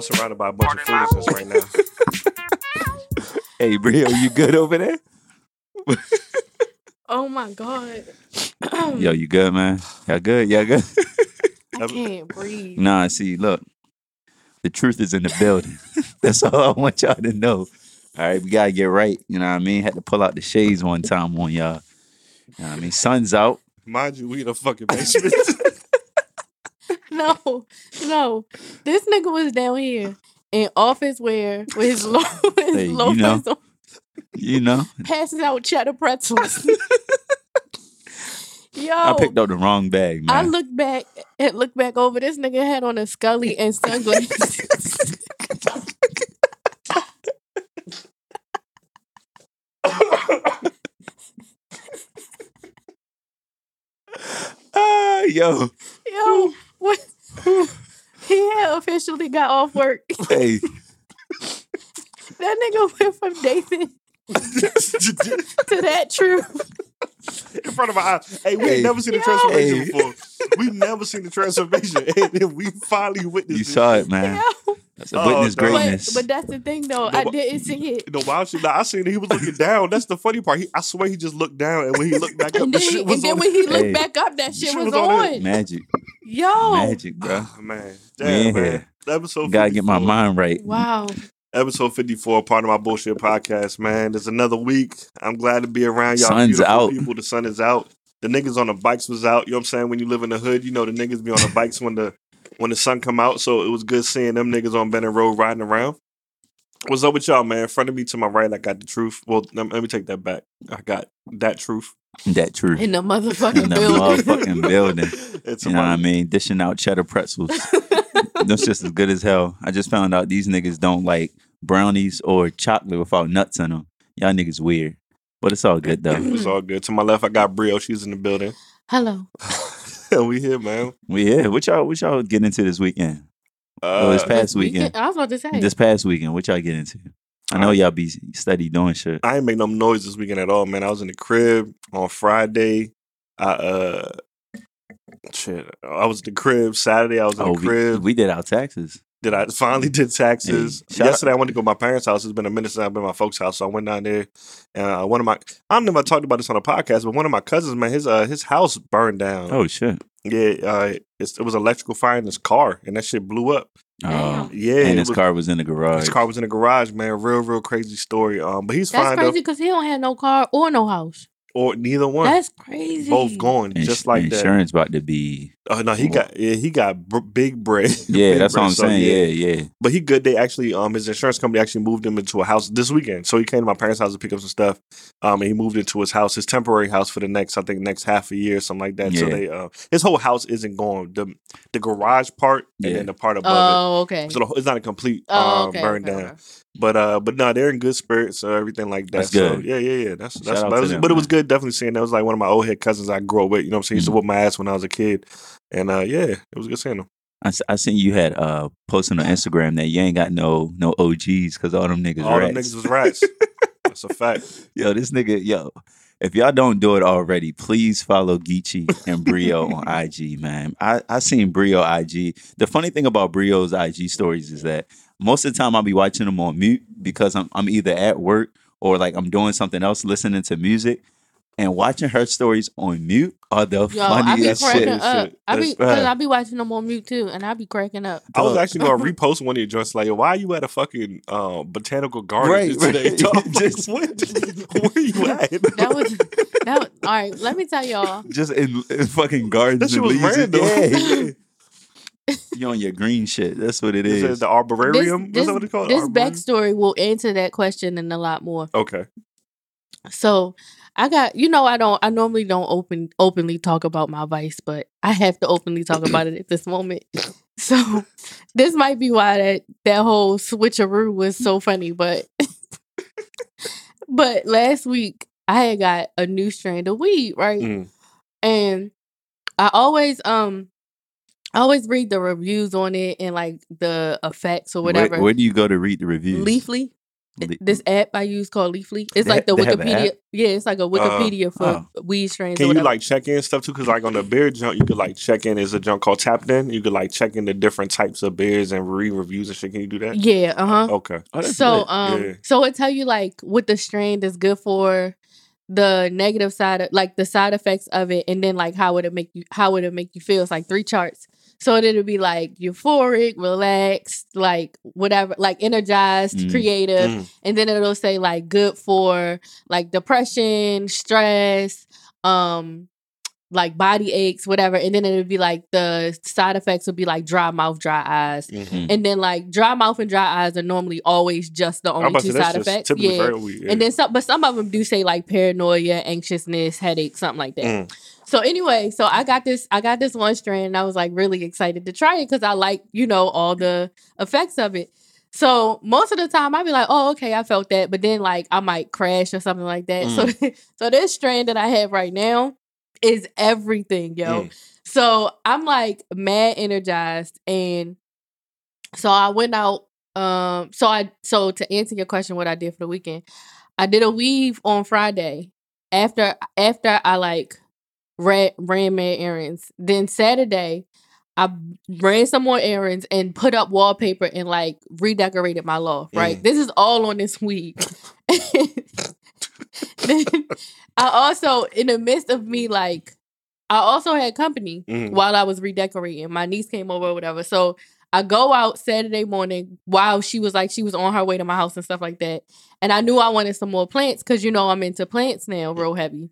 I'm surrounded by a bunch of foolishness right now. Hey, Brio, you good over there? Oh my god. Yo, you good, man? Y'all good? Y'all good? I can't breathe. nah, see, look, the truth is in the building. That's all I want y'all to know. All right, we gotta get right. You know what I mean? Had to pull out the shades one time on y'all. You know what I mean? Sun's out. Mind you, we in a fucking basement. No, no. This nigga was down here in office wear with his, lo- with his Hey, you loafers know. on, You know, passing out cheddar pretzels. Yo, I picked up the wrong bag, man. I look back and look back over. This nigga had on a Scully and sunglasses. ah, yo, Yo, what? He had officially got off work. hey, That nigga went from Dathan to that truth. in front of our eyes. Hey, we Hey. ain't never seen the transformation Hey. before. We've never seen the transformation. And then we finally witnessed you it. saw it, man. Yo. That's a Oh, witness no. greatness. But, but that's the thing though. No, I didn't see it. No, wild shit. Nah, I seen it. He was looking down. That's the funny part. He, I swear, he just looked down, and when he looked back up, And the then, he- shit was and then on. when he looked Hey. back up, that shit, shit was, was on on. Magic, Yo. magic, bro. Ah, man, We damn in man. here. Episode. Gotta get my mind right. Wow. Episode fifty four, part of my bullshit podcast. Man, there's another week. I'm glad to be around y'all. Sun's beautiful out. People, the sun is out. The niggas on the bikes was out. You know what I'm saying? When you live in the hood, you know the niggas be on the bikes when the when the sun come out. So it was good seeing them niggas on Bennett Road riding around. What's up with y'all, man? In front of me to my right, I got the truth. Well, let me, take that back. I got that truth. That truth. In the motherfucking In the building. motherfucking building. It's You know what I mean? Dishing out cheddar pretzels. That's just as good as hell. I just found out these niggas don't like brownies or chocolate without nuts in them. Y'all niggas weird. But it's all good though. It's all good. To my left, I got Brio. She's in the building. Hello. we here, man. We here. What y'all what y'all get into this weekend? Oh, this Uh, past weekend. I was about to say. This past weekend, what y'all get into? I know y'all be steady doing shit. I ain't make no noise this weekend at all, man. I was in the crib on Friday. I uh shit. I was at the crib Saturday. I was in Oh, the crib. we did our taxes. did I finally did taxes Hey, shout out- yesterday? I went to go to my parents' house. It's been a minute since I've been at my folks' house, so I went down there. And uh, one of my I don't know if I talked about this on a podcast, but one of my cousins, man, his uh his house burned down. Oh shit. yeah, uh, it's, it was electrical fire in his car, and that shit blew up. Oh. Yeah, and it his was- car was in the garage. His car was in the garage, man. Real, real crazy story. Um, but he's That's fine crazy because he don't have no car or no house. Though, or neither one. That's crazy. both gone Ins- just like that. insurance about to be Oh no, he got yeah, he got br- big bread. Yeah, Big that's what. I'm So, saying. Yeah, yeah. But he good. They actually um his insurance company actually moved him into a house this weekend. So he came to my parents' house to pick up some stuff. Um and he moved into his house, his temporary house for the next I think next half a year, or something like that. Yeah. So they uh his whole house isn't going the the garage part and Yeah. then the part above Oh, okay. it. So the, it's not a complete Oh, um, okay. burn okay, down. okay. But uh, but no, they're in good spirits or everything like that. That's so good. yeah, yeah, yeah. That's Shout that's. out But, it was, them, but it was good. Definitely seeing that. Was like one of my old head cousins I grew up with. You know what I'm saying? He used to Mhm. whoop my ass when I was a kid, and uh, yeah, it was a good seeing him. I seen you had uh posting on Instagram that you ain't got no no OGs because all them niggas All rats. them niggas was rats. that's a fact. yo, this nigga, yo, if y'all don't do it already, please follow Geechee and Brio on IG, man. I I seen Brio IG. The funny thing about Brio's IG stories is that most of the time I'll be watching them on mute because I'm I'm either at work or like I'm doing something else, listening to music. And watching her stories on mute are the Yo, I be funniest shit. up. shit. I be That's because right. I be watching them on mute too, and I be cracking up. I was actually gonna repost one of your joints like, why are you at a fucking uh, botanical garden Right, today? right. dog? Like, Just- what- where you at? That was that. Was, all right, let me tell y'all. Just in, in fucking gardens. That shit was leaves. random. Yeah, yeah. you on your green shit. That's what it Is is. it the arborarium? This, Is that what it's called? this Arborarium? backstory will answer that question and a lot more. Okay. So I got you know I don't I normally don't open openly talk about my vice, but I have to openly talk about it at this moment. So this might be why that that whole switcheroo was so funny, but but last week I had got a new strand of weed, right? Mm. And I always um I always read the reviews on it and like the effects or Where- whatever. Where, do you go to read the reviews? Leafly. Le- this app I use called Leafly. It's They like the ha- they have an Wikipedia. Yeah, it's like a Wikipedia for oh. weed strains. Can you like check in stuff too? Because like on the beer junk, you could like check in. Is a junk called Tapped In? You could like check in the different types of beers and read reviews and shit. Can you do that? Yeah, uh huh. Okay. Oh, so lit. um Yeah. so it tell you like what the strain is good for the negative side of like the side effects of it and then like how would it make you how would it make you feel it's like three charts so it'll be like euphoric relaxed like whatever like energized Mm. creative Mm. and then it'll say like good for like depression stress um like body aches whatever and then it'll be like the side effects would be like dry mouth dry eyes Mhm. and then like dry mouth and dry eyes are normally always just the only two say side effects. Yeah. very weird. And then some but some of them do say like paranoia, anxiousness, headache, something like that. Mm. So anyway, so I got this I got this one strand and I was like really excited to try it because I like, you know, all the effects of it. So most of the time I'd be like, oh, okay, I felt that. But then like I might crash or something like that. So so this strand that I have right now is everything, yo. Mm. So I'm like mad energized and so I went out um so I so to answer your question what I did for the weekend, I did a weave on Friday after after I like ran ran mad errands. Then Saturday I ran some more errands and put up wallpaper and like redecorated my loft, right? Mm. This is all on this week. then I also in the midst of me like I also had company Mm. while I was redecorating. My niece came over or whatever. So I go out Saturday morning while she was like she was on her way to my house and stuff like that. And I knew I wanted some more plants because you know I'm into plants now, real heavy.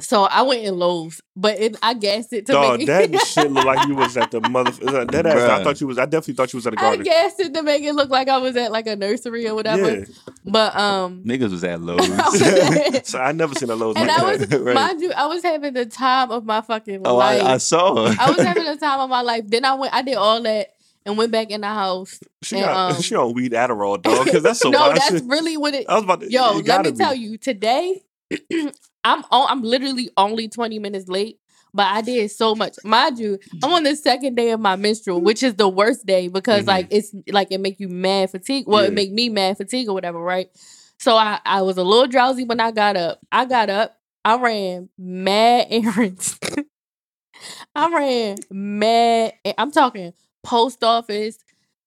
So I went in Lowe's, but it, I gassed it to Dog, make that it. shit looked like you was at the mother. That ass, I thought you was. I definitely thought you was at a I garden. I gassed it to make it look like I was at like a nursery or whatever. Yeah. But um, Niggas was at Lowe's. so I never seen a Lowe's and like I was, that. Right. mind you, I was having the time of my fucking oh, life. I, I saw. I was having the time of my life. Then I went, I did all that and went back in the house. She and, got um, she on weed Adderall, dog. Because that's so no, that's shit. really what it. I was about to. Yo, let gotta me tell you, today I'm on, I'm literally only 20 minutes late, but I did so much. Mind you, I'm on the second day of my menstrual, which is the worst day because Mhm. like it's like it make you mad fatigue. Well, Yeah. it make me mad fatigue or whatever, right? So I I was a little drowsy when I got up. I got up. I ran mad errands. I ran mad. I'm talking post office,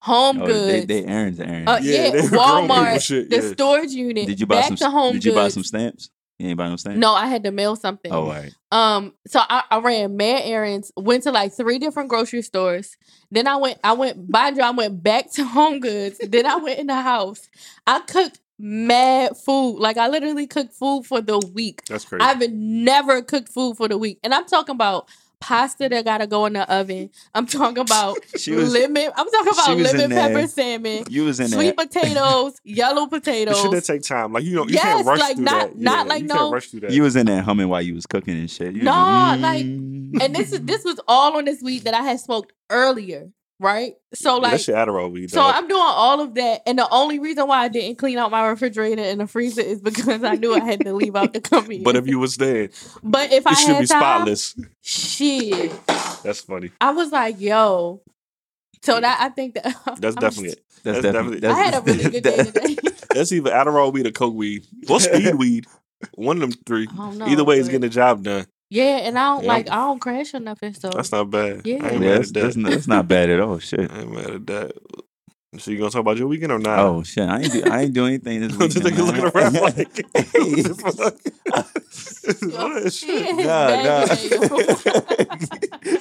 home Oh, goods. they, they errands, errands. Uh, yeah, they grown people Walmart, shit, the yeah. storage unit. did you buy back some? to home Did you buy goods. some stamps? You ain't buy no stamps. No, I had to mail something. Oh, right. Um, so I, I ran mad errands, went to like three different grocery stores. Then I went, I went, mind you, I went back to Home Goods. then I went in the house. I cooked mad food. Like I literally cooked food for the week. That's crazy. I've never cooked food for the week, and I'm talking about pasta that gotta go in the oven. I'm talking about She was. lemon. I'm talking about was in lemon there. pepper salmon, You was in sweet there. potatoes, yellow This potatoes. shit that take time. Like you know, you Yes, can't rush like, through not- that. not Yeah, like you no- can't rush through that. You was in there humming while you was cooking and shit. You No, was like- mm. and this is this was all on this week that I had smoked earlier, right? So Yeah, like that shit Adderall weed. so dog. I'm doing all of that, and the only reason why I didn't clean out my refrigerator and the freezer is because I knew I had to leave out the company. but if you was there, but if I should had be time, spotless. shit, That's funny. I was like, yo. So that I think that That's I'm definitely just- it. That's, That's definitely. definitely- I had a really good day today. That's either Adderall weed or Coke weed or speed weed. One of them three. I don't know. Either way, it's getting the job done. Yeah, and I don't Yeah. like I don't crash or nothing. So That's not bad. Yeah. I Yeah, that's, at that's, not, that's not bad at all. Shit. I ain't mad at that. So you gonna talk about your weekend or not? Oh shit! I ain't do, I ain't doing anything this Just weekend. nigga man. looking around like, Hey. what is He in shit? Nah, nah. today, yo.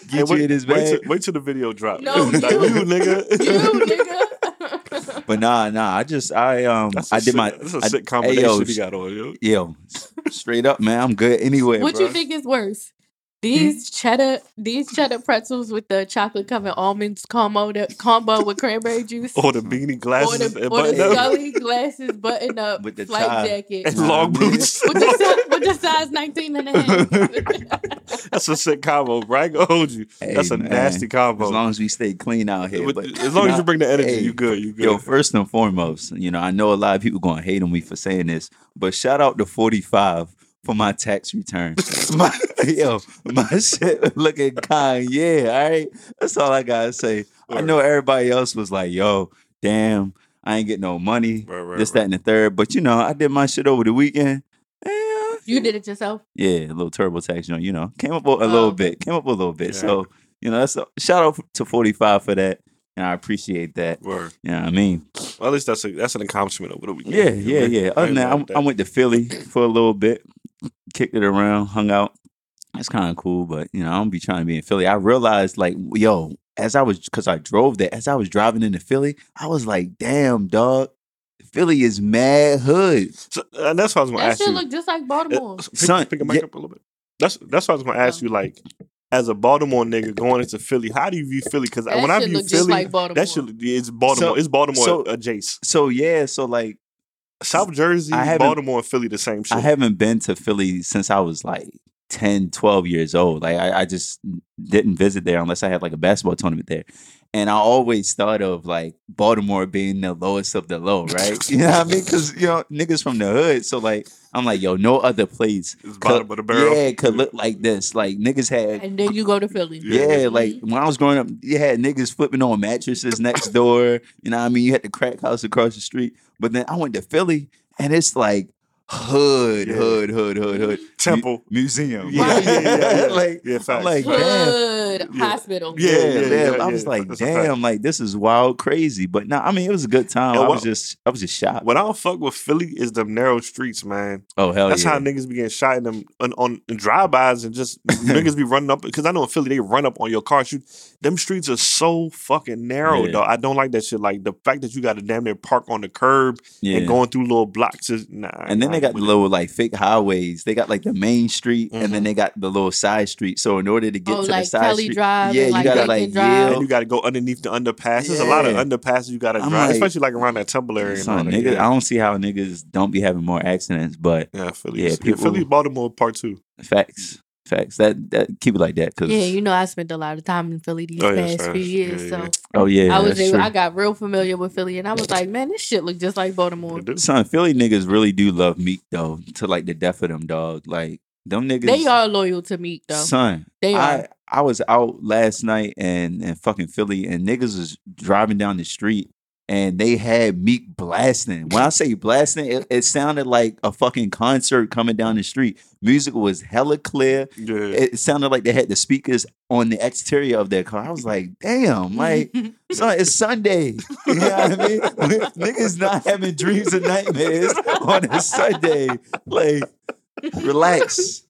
Get you in his wait, till, wait till the video drop. No, Like, you. you nigga. you nigga. But nah, nah. I just I um That's a I did sick, my That's a I- sick hey, combination yo, he got on, yo. yo straight up, man. I'm good anyway. what bro. you think is worse? Mm-hmm. These cheddar, these cheddar pretzels with the chocolate covered almonds combo, the combo with cranberry juice, Or the beanie or glasses the, and or the button Scully glasses button up With the flight tie. jacket and long boots. with the with the size 19 and a half. That's a sick combo, right? I ain't hold you. Hey, That's a man. nasty combo. As long as we stay clean out here. With- but as long as you bring the energy, hey, you good. You good. Yo, first and foremost, you know, I know a lot of people gonna hate on me for saying this, but shout out to 45 for my tax return. my, yo, my shit looking kind, yeah, all right. That's all I gotta say. I know everybody else was like, yo, damn, I ain't get no money. Right, right, this, right. that, and the third. But you know, I did my shit over the weekend. Yeah, You did it yourself. yeah, a little TurboTax. You know, you know, came up a, a little Oh. bit. Came up a little bit. Yeah. So you know, that's a shout out to forty five for that, and I appreciate that. Word. You know what I mean? Well, at least that's a that's an accomplishment over the weekend. Yeah, yeah, yeah. Other than that, I, I went to Philly for a little bit, kicked it around, hung out. It's kind of cool, but you know, I don't be trying to be in Philly. I realized, like, yo, as I was, because I drove there, as I was driving into Philly, I was like, damn, dog, Philly is mad hood. So, and that's what I was going to That ask shit you. look just like Baltimore. Uh, pick, Son, pick it back yeah. up a little bit. That's that's what I was going to ask Oh. you. Like, as a Baltimore nigga going into Philly, how do you view Philly? Because That when I view look just Philly, like Baltimore. that shit it's Baltimore. So- it's Baltimore so- adjacent. So yeah, so like, South Jersey, Baltimore, and Philly, the same shit. I haven't been to Philly since I was like 10, 12 years old. Like I, I just didn't visit there unless I had like a basketball tournament there. And I always thought of like Baltimore being the lowest of the low, right? You know what I mean? Because you know niggas from the hood. So like I'm like, yo, no other place. it's bottom of the barrel. Yeah, could look like this. Like niggas had. and then you go to Philly. Yeah. Yeah, like mm-hmm. when I was growing up, you had niggas flipping on mattresses next door. You know what I mean? You had the crack house across the street. But then I went to Philly and it's like hood, Yeah. hood, hood, hood, hood. Temple. Mu- museum. Yeah, yeah, yeah, yeah. like, Yeah, facts, like, facts. damn. Hood Yeah. hospital. Yeah, Yeah, yeah, yeah, yeah, I was yeah. like, That's damn, like this is wild, crazy. But no, I mean, it was a good time. And I what- was just, I was just shocked. What I don't fuck with Philly is them narrow streets, man. Oh hell That's yeah! how niggas be getting shot in them on, on drive-bys and just niggas be running up because I know in Philly they run up on your car. Shoot, them streets are so fucking narrow, Yeah. dog. I don't like that shit. Like the fact that you got to damn near park on the curb yeah. and going through little blocks is nah. and then I they ain't got the little like fake highways. They got like the main street, and then Mhm. they got the little side street. So in order to get oh, to like the side Kelly street, Drive. yeah, and you like gotta like Drive. yield. and you got to go underneath the underpass. There's a lot of underpasses you got to I'm drive, like- especially like around that Temple area. And Son, that. niggas, yeah. I don't see how niggas don't be having more accidents, but yeah, Philly. Yeah, Yeah, Philly, Baltimore, part two. facts, facts. That that keep it like that, cause Yeah, you know I spent a lot of time in Philly these Oh, yeah, past sure. few years, Yeah, yeah. so oh yeah, I was able. I got real familiar with Philly, and I was like, man, this shit look just like Baltimore. They. Son, Philly niggas really do love Meek though, to like the death of them, dog. Like them niggas. They are loyal to Meek though. Son, They I are. I was out last night and and fucking Philly, and niggas was driving down the street, and they had Meek blasting. When I say blasting, it, it sounded like a fucking concert coming down the street. Music was hella clear. Yeah. It sounded like they had the speakers on the exterior of their car. I was like, damn, like, son, it's Sunday. You know what I mean? Niggas not having dreams and nightmares on a Sunday. Like, relax.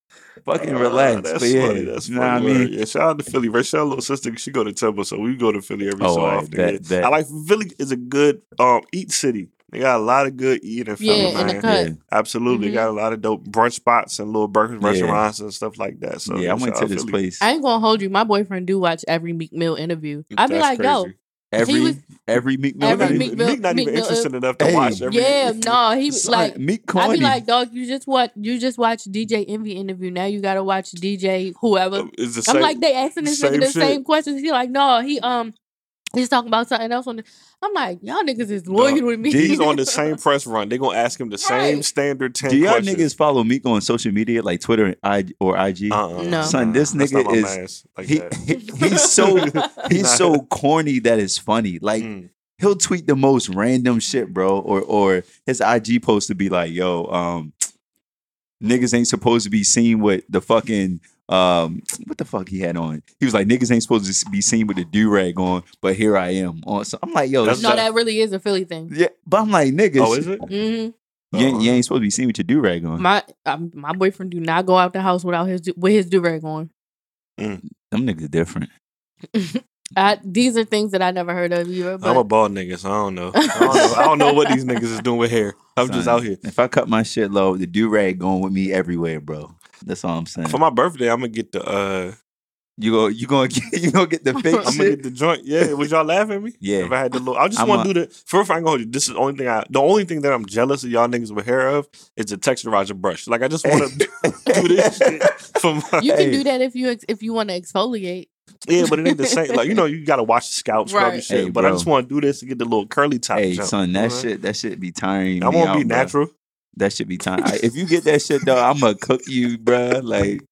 Fucking Uh, relax. that's but yeah, funny. That's you know what I funny. mean? word. Yeah, shout out to Philly. Rachel, little sister, she go to Temple, so we go to Philly every Oh, so all right, often. bet, yeah. bet. I like Philly is a good um eat city. They got a lot of good eating in Philly, Yeah, in the man. cut. Yeah. Absolutely, Mhm. they got a lot of dope brunch spots and little burgers Yeah. restaurants and stuff like that. So yeah, I went to this Philly. place I ain't gonna hold you. My boyfriend do watch every Meek Mill interview. I'd be That's like, yo, crazy. Every was- every Meek Mill. every interview. Meek Mill- Meek not Meek even Mill- interested enough to Hey. watch every. yeah, no, he Son, like. Meek I corny. be like, dog, you just watch, you just watch DJ Envy interview. Now you gotta watch DJ whoever. It's the I'm same- like, they asking this same nigga the shit. same questions. He like, no, he um, he's talking about something else on the. I'm like, y'all niggas is loyal Dog, with me. He's on the same press run. They gonna ask him the same Right. standard ten Do y'all questions. niggas follow Meek on social media like Twitter and or IG? Uh-uh. No. Son, this nigga is- like he, he- he's so he's so corny that it's funny. Like Mm. he'll tweet the most random shit, bro. Or or his IG post to be like, yo, um, niggas ain't supposed to be seen with the fucking um what the fuck he had on. He was like, niggas ain't supposed to be seen with the do rag on, but here I am on. So I'm like, yo, That's no, shut- that really is a Philly thing. yeah, but I'm like, niggas, Oh, is it? hmm you, ain't, you ain't supposed to be seen with your do rag on. My um, my boyfriend do not go out the house without his du- with his do rag on. Them niggas different. I, these are things that I never heard of either. But I'm a bald nigga, so I don't know. I don't know, I don't know what these niggas is doing with hair. I'm just out here. If I cut my shit low, the do rag going with me everywhere, bro. That's all I'm saying. For my birthday, I'm gonna get the uh you go, you gonna get, you gonna get the fake I'm gonna get the joint. Yeah, would y'all laugh at me? Yeah. If I had the little I just I'm wanna a- do the first I ain't gonna hold you. This is the only thing I the only thing that I'm jealous of y'all niggas with hair of is the texturizer brush. Like I just wanna do this shit for my you Hey. can do that if you ex- if you want to exfoliate. Yeah, but it ain't the same. Like you know, you gotta wash the scalp, scrub Right. and shit. Hey, but I just wanna do this to get the little curly top. Hey, jump, son, you that know? shit, that shit be tiring. I me wanna be out, bruh. natural. That should be time. I- if you get that shit though, I'm gonna cook you, bruh. Like,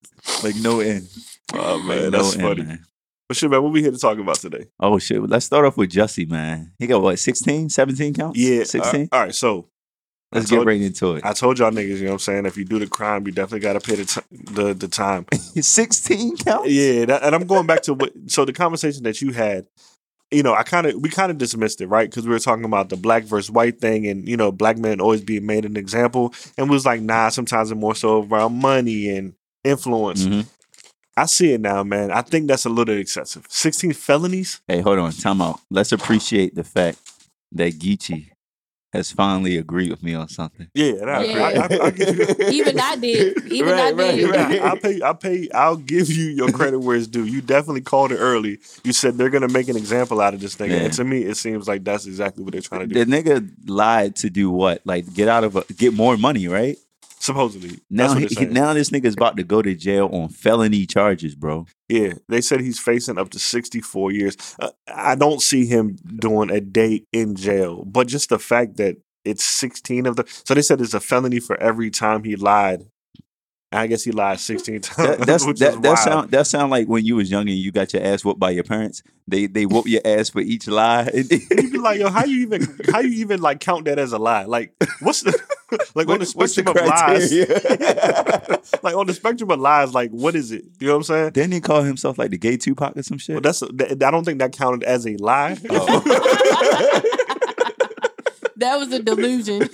like no end. Oh man, Like, that's no end, funny. man. But shit, man, what we here to talk about today? Oh shit. Let's start off with Jussie, man. He got what, 16, 17 counts? Yeah, 16? uh, all right, so Let's I get right into it. I told y'all niggas, you know what I'm saying? If you do the crime, you definitely got to pay the, t- the the time. 16 counts? Yeah, that, and I'm going back to what. So the conversation that you had, you know, I kind of we kind of dismissed it, right? Because we were talking about the black versus white thing, and you know, black men always being made an example, and we was like, nah, sometimes it's more so around money and influence. Mhm. I see it now, man. I think that's a little excessive. 16 felonies. Hey, hold on. Time out. Let's appreciate the fact that Geechee has finally agreed with me on something. Yeah, that, Yeah. I, I, I'll give you. Even I did. Even I Right, right, did. right. I'll pay. I'll pay. I'll give you your credit where it's due. You definitely called it early. You said they're gonna make an example out of this nigga, Yeah. and to me, it seems like that's exactly what they're trying to do. The nigga lied to do what? Like get out of a, get more money, right? Supposedly, Now, he, now this nigga's about to go to jail on felony charges, bro. yeah, they said he's facing up to sixty-four years. Uh, I don't see him doing a day in jail, but just the fact that it's sixteen of the. So they said it's a felony for every time he lied. I guess he lied sixteen times. That, that's which that wild. sound that sound like when you was young and you got your ass whooped by your parents. They they whoop your ass for each lie. And you be like, yo, how you even how you even like count that as a lie? Like, what's the like on the What- what's the spectrum of lies? like on the spectrum of lies, like what is it? You know what I'm saying? Didn't he call himself like the gay Tupac or some shit? Well, that's that, I don't think that counted as a lie. Oh. That was a delusion.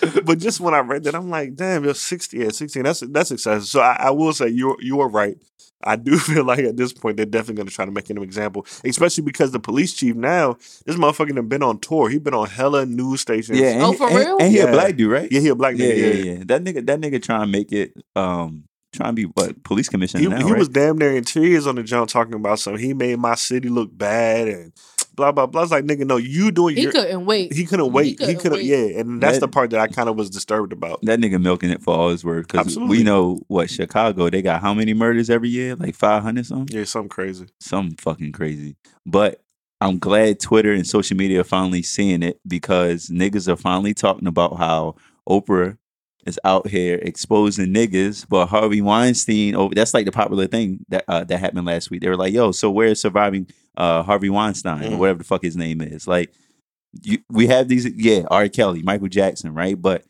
but just when I read that, I'm like, damn, you're 60 at 16. That's that's excessive. So I, I will say you you are right. I do feel like at this point they're definitely going to try to make an example, especially because the police chief now, this motherfucker done been on tour. He been on hella news stations. yeah, and, Oh, for and- real? And, he Yeah. a black dude, right? yeah, he a black yeah, nigga. yeah, Yeah, yeah. That nigga, that nigga trying to make it, um, trying to be what police commissioner He, now, he right? was damn near in tears on the jump talking about something. He made my city look bad and blah blah blah. It's like nigga, no, you doing he your couldn't wait. he couldn't wait. He couldn't couldn't. wait. Yeah, and that's That- the part that I kind of was disturbed about. that nigga milking it for all his worth because Absolutely. we know what Chicago they got how many murders every year like five hundred something Yeah, something crazy. some fucking crazy but I'm glad Twitter and social media are finally seeing it because niggas are finally talking about how Oprah is out here exposing niggas, but Harvey Weinstein over that's like the popular thing that uh, that happened last week. They were like, "Yo, so where's surviving uh, Harvey Weinstein or Mhm. whatever the fuck his name is?" Like, you, we have these, yeah, R. Kelly, Michael Jackson, right? But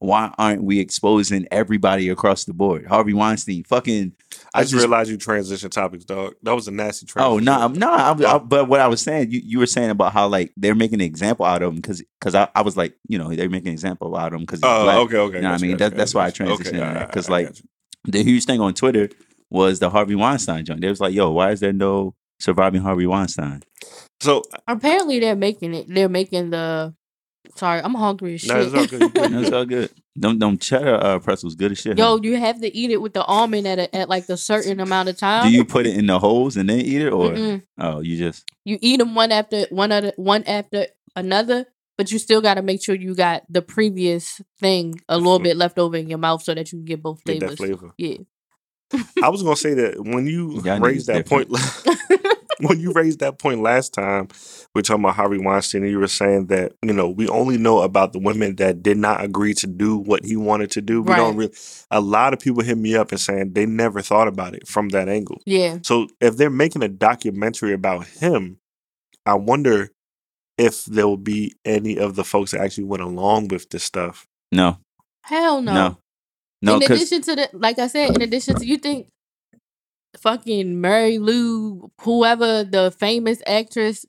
why aren't we exposing everybody across the board? Harvey Weinstein, fucking. I I just just- realized you transition topics, dog. That was a nasty oh, transition. Oh no, nah, no! I, was- I- but what I was saying, you, you were saying about how like they're making an example out of him because because I, I was like, you know, they're making an example out of him because Oh, black. okay, okay. You know what I mean? gotcha, That- that's why I transitioned because all there, right, 'cause, I like. The huge thing on Twitter was the Harvey Weinstein joint. They was like, yo, why is there no surviving Harvey Weinstein? so uh, Apparently, they're making it. They're making the. Sorry, I'm hungry as No, shit. it's all good. You good. That's all good. Them them cheddar uh, pretzels good as shit. huh? Yo, you have to eat it with the almond at a, at like a certain amount of time. do you put it in the holes and then eat it, or Mm-mm. oh, you just You eat them one after one other one after another, but you still got to make sure you got the previous thing a little bit left over in your mouth so that you can get both Get flavors. that flavor. Yeah. I was gonna say that when you Y'all raised niggas that point, when you raised that point last time, we are talking about Harvey Weinstein, and you were saying that you know we only know about the women that did not agree to do what he wanted to do. We don't really. A lot of people hit me up and saying they never thought about it from that angle. yeah. So if they're making a documentary about him, I wonder if there will be any of the folks that actually went along with this stuff. no, Hell no. no, no, in addition to the, like I said, in addition to you think, fucking Mary Lou, whoever the famous actress,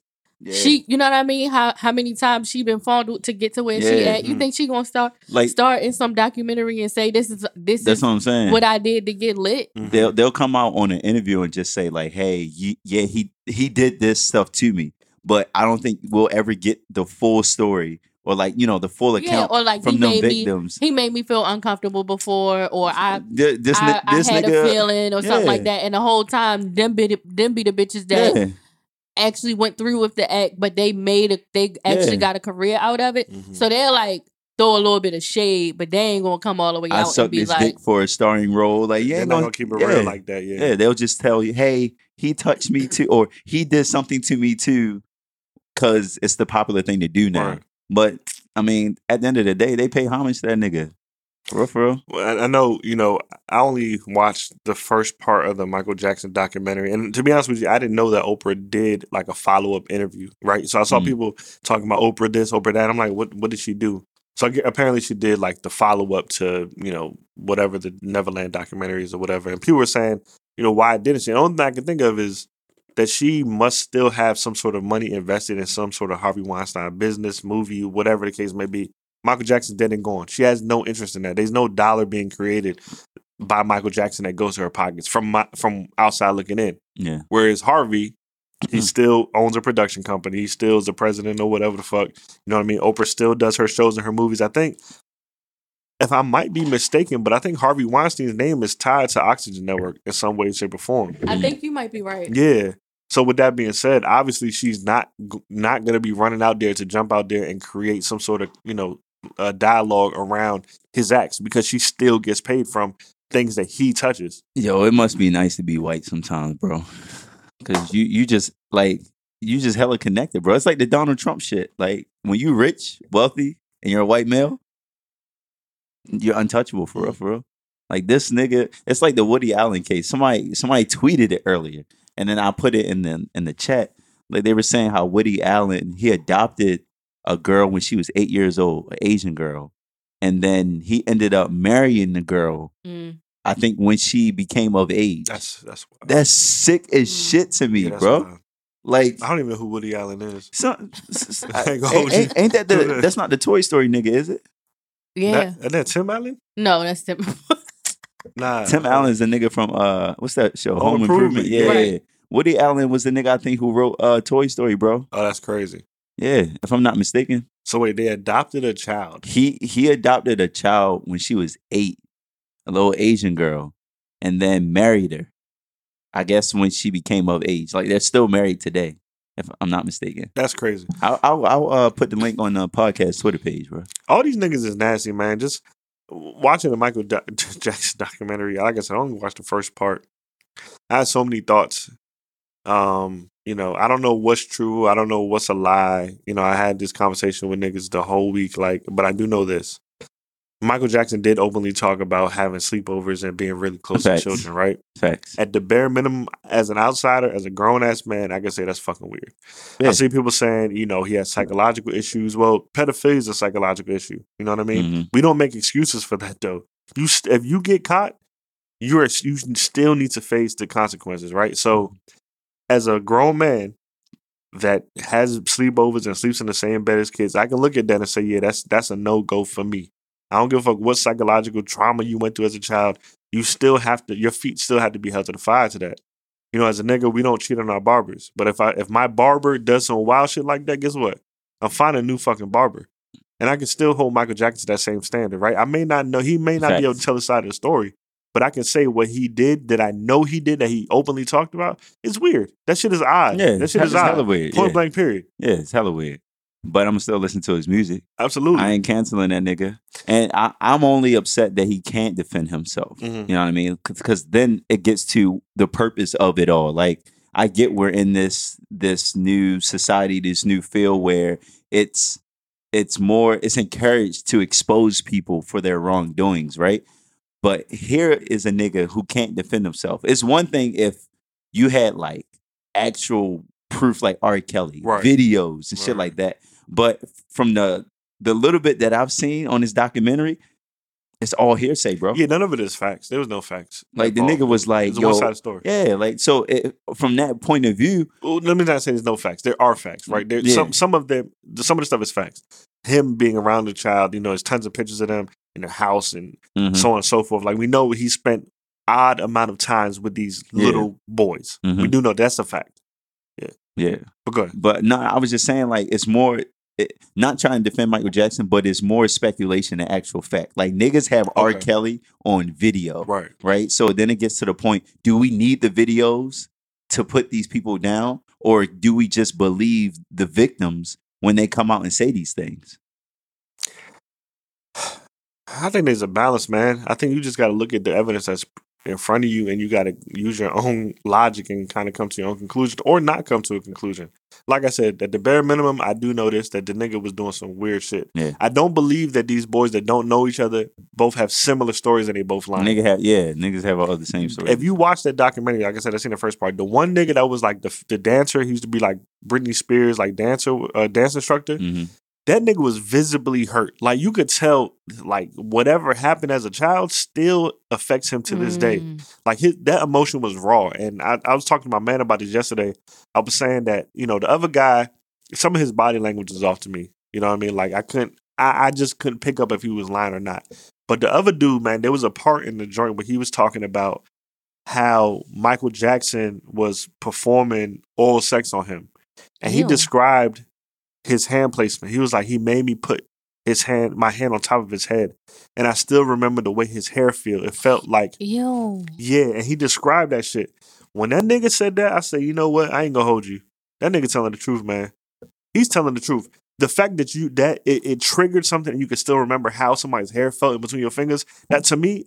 she, you know what I mean? How how many times she been fondled to get to where she at? You Mhm. think she gonna start like start in some documentary and say this is this that's is what I'm saying. what I did to get lit? they'll they'll come out on an interview and just say like, "Hey, ye- yeah, he he did this stuff to me," but I don't think we'll ever get the full story or like you know the full Yeah, account or like he from them made me victims. he made me feel uncomfortable before, or I Th- this I, ni- I had nigga, a feeling or something like that, and the whole time them be the, them be the bitches that yeah, actually went through with the act, but they made a they actually Yeah. got a career out of it. Mhm. So they're like throw a little bit of shade, but they ain't gonna come all the way I out and sucked be his like, dick for a starring role. Like, yeah, They're ain't not gonna, gonna keep it yeah. real like that. Yeah. yeah, they'll just tell you, "Hey, he touched me too," or "He did something to me too," because it's the popular thing to do now. Right. But I mean, at the end of the day, they pay homage to that nigga. For real, for real. I I know, you know, I only watched the first part of the Michael Jackson documentary. And to be honest with you, I didn't know that Oprah did like a follow up interview, right? So I saw Mm. people talking about Oprah this, Oprah that. I'm like, what what did she do? So apparently she did like the follow up to, you know, whatever the Neverland documentaries or whatever. And people were saying, you know, why didn't she? The only thing I can think of is that she must still have some sort of money invested in some sort of Harvey Weinstein business, movie, whatever the case may be. Michael Jackson's dead and gone. She has no interest in that. There's no dollar being created by Michael Jackson that goes to her pockets from my, from outside looking in. Yeah. Whereas Harvey, he Mm. still owns a production company. He still is the president or whatever the fuck. You know what I mean? Oprah still does her shows and her movies. I think, if I might be mistaken, but I think Harvey Weinstein's name is tied to Oxygen Network in some way, shape, or form. I think you might be right. Yeah. So with that being said, obviously she's not not going to be running out there to jump out there and create some sort of you know uh, dialogue around his acts because she still gets paid from things that he touches. Yo, it must be nice to be white sometimes, bro. Cause you you just like you just hella connected, bro. It's like the Donald Trump shit. Like when you rich, wealthy, and you're a white male, you're untouchable for real, for real. Like this nigga, it's like the Woody Allen case. Somebody somebody tweeted it earlier, and then I put it in the in the chat. Like they were saying how Woody Allen he adopted a girl when she was eight years old, an Asian girl, and then he ended up marrying the girl Mm. I think when she became of age. That's, That's that's sick as Mm. shit to me, Yeah, bro. wild. Like, I don't even know who Woody Allen is. so, s- s- I ain't ain't, hold you. ain't- ain't that the? That's not the Toy Story nigga, is it? Yeah. That, isn't that Tim Allen? no, that's Tim. Nah. Tim Allen's the nigga from uh, what's that show? Home Home, Improvement. Improvement, Yeah, Right. yeah. Woody Allen was the nigga I think who wrote uh Toy Story, bro. Oh, that's crazy. Yeah, if I'm not mistaken, So wait, they adopted a child. he he adopted a child when she was eight, a little Asian girl, and then married her. I guess when she became of age, like they're still married today, if I'm not mistaken. That's crazy. I'll, I'll, I'll uh, put the link on the podcast Twitter page, bro. All these niggas is nasty, man. Just watching the Michael Do- Jackson documentary. Like I said, I only watched the first part. I had so many thoughts. Um, you know, I don't know what's true. I don't know what's a lie. You know, I had this conversation with niggas the whole week, like, but I do know this. Michael Jackson did openly talk about having sleepovers and being really close Facts. to children, right? Facts. At the bare minimum, as an outsider, as a grown ass man, I can say that's fucking weird. Yeah. I see people saying, you know, he has psychological issues. Well, pedophilia is a psychological issue. You know what I mean? Mhm. We don't make excuses for that though. You st- if you get caught, you're you still need to face the consequences, right? So, as a grown man that has sleepovers and sleeps in the same bed as kids, I can look at that and say, yeah, that's that's a no go for me. I don't give a fuck what psychological trauma you went through as a child. You still have to, your feet still have to be held to the fire to that. You know, as a nigga, we don't cheat on our barbers. But if I if my barber does some wild shit like that, guess what? I'm finding a new fucking barber. And I can still hold Michael Jackson to that same standard, right? I may not know, he may not be able to tell the side of the story, but I can say what he did that I know he did that he openly talked about. It's weird. That shit is odd. Yeah, that shit is odd. hella weird. Point yeah. blank, period. yeah, it's hella weird. But I'm still listening to his music. Absolutely. I ain't canceling that nigga. And I, I'm only upset that he can't defend himself. Mhm. You know what I mean? Because then it gets to the purpose of it all. Like I get we're in this this new society, this new field where it's it's more it's encouraged to expose people for their wrongdoings, right? But here is a nigga who can't defend himself. It's one thing if you had like actual proof like R. Kelly, Right. videos and shit like that. But from the the little bit that I've seen on this documentary, it's all hearsay, bro. Yeah, none of it is facts. There was no facts. Like the nigga was like, it's yo, one sided story. yeah, like so. It, from that point of view, Well, let me not say there's no facts. There are facts, mm, right? There, Yeah. some some of them, some of the stuff is facts. Him being around the child, you know, there's tons of pictures of them in their house and mhm, so on and so forth. Like we know he spent odd amount of times with these Yeah. little boys. We Mhm. do know that's a fact. yeah. Yeah. But go ahead. But no, I was just saying, like, it's more. It, not trying to defend Michael Jackson, but it's more speculation than actual fact. Like niggas have R. Kelly on video, Right. right? So then it gets to the point: Do we need the videos to put these people down, or do we just believe the victims when they come out and say these things? I think there's a balance, man. I think you just got to look at the evidence that's in front of you and you got to use your own logic and kind of come to your own conclusion or not come to a conclusion. Like I said, at the bare minimum, I do notice that the nigga was doing some weird shit. Yeah. I don't believe that these boys that don't know each other both have similar stories and they both lying. Nigga have yeah, niggas have all the same stories. If you watch that documentary, like I said, I seen the first part. The one nigga that was like the the dancer, he used to be like Britney Spears, like dancer, uh, dance instructor. Mhm. That nigga was visibly hurt. Like you could tell, like whatever happened as a child still affects him to this day. Mm. Like his that emotion was raw. And I, I was talking to my man about this yesterday. I was saying that you know the other guy, some of his body language is off to me. You know what I mean? Like I couldn't, I, I just couldn't pick up if he was lying or not. But the other dude, man, there was a part in the joint where he was talking about how Michael Jackson was performing oral sex on him. And he described his hand placement. He was like, he made me put his hand, my hand on top of his head. And I still remember the way his hair feel. It felt like, Yo. yeah. And he described that shit. When that nigga said that, I said, you know what? I ain't gonna hold you. That nigga telling the truth, man. He's telling the truth. The fact that you that it, it triggered something and you can still remember how somebody's hair felt in between your fingers, that to me,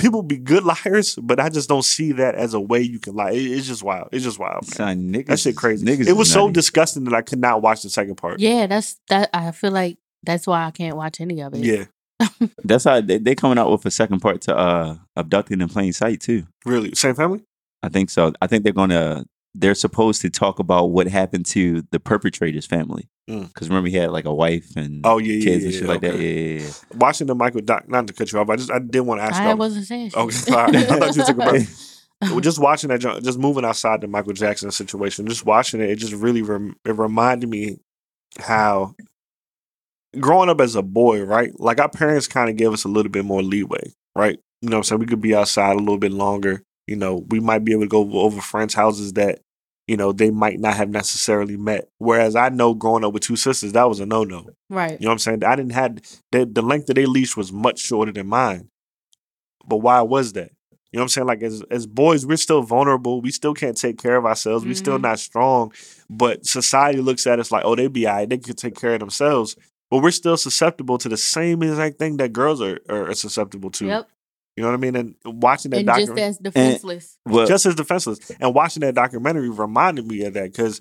people be good liars, but I just don't see that as a way you can lie. It- it's just wild. It's just wild. Son, niggas, That shit crazy. Niggas it was so nutty. disgusting that I could not watch the second part. Yeah, that's that. I feel like that's why I can't watch any of it. Yeah, That's how they they coming out with a second part to uh abducted in plain sight too. really. Same family? I think so. I think they're gonna they're supposed to talk about what happened to the perpetrator's family. Mm. Because remember he had like a wife and Oh yeah, yeah, kids yeah, and shit yeah, like that. okay. Yeah, yeah, yeah. Watching the Michael doc, not to cut you off. I just I did want to ask. I y'all- wasn't saying shit. Okay, sorry. I thought you were talking about Well, just watching that, junk- just moving outside the Michael Jackson situation, just watching it, it just really rem- it reminded me how growing up as a boy, right? Like our parents kind of gave us a little bit more leeway, right? You know, what I'm saying we could be outside a little bit longer. You know, we might be able to go over friends' houses that you know they might not have necessarily met. Whereas I know growing up with two sisters, that was a no no. right. You know what I'm saying? I didn't have the, the length of their leash was much shorter than mine. But why was that? You know what I'm saying? Like as as boys, we're still vulnerable. We still can't take care of ourselves. We're still mm-hmm. not strong. But society looks at us like, oh, they be all right. They can take care of themselves. But we're still susceptible to the same exact thing that girls are, are susceptible to. Yep. You know what I mean? And watching that And just documentary, as defenseless. Well, just as defenseless. And watching that documentary reminded me of that because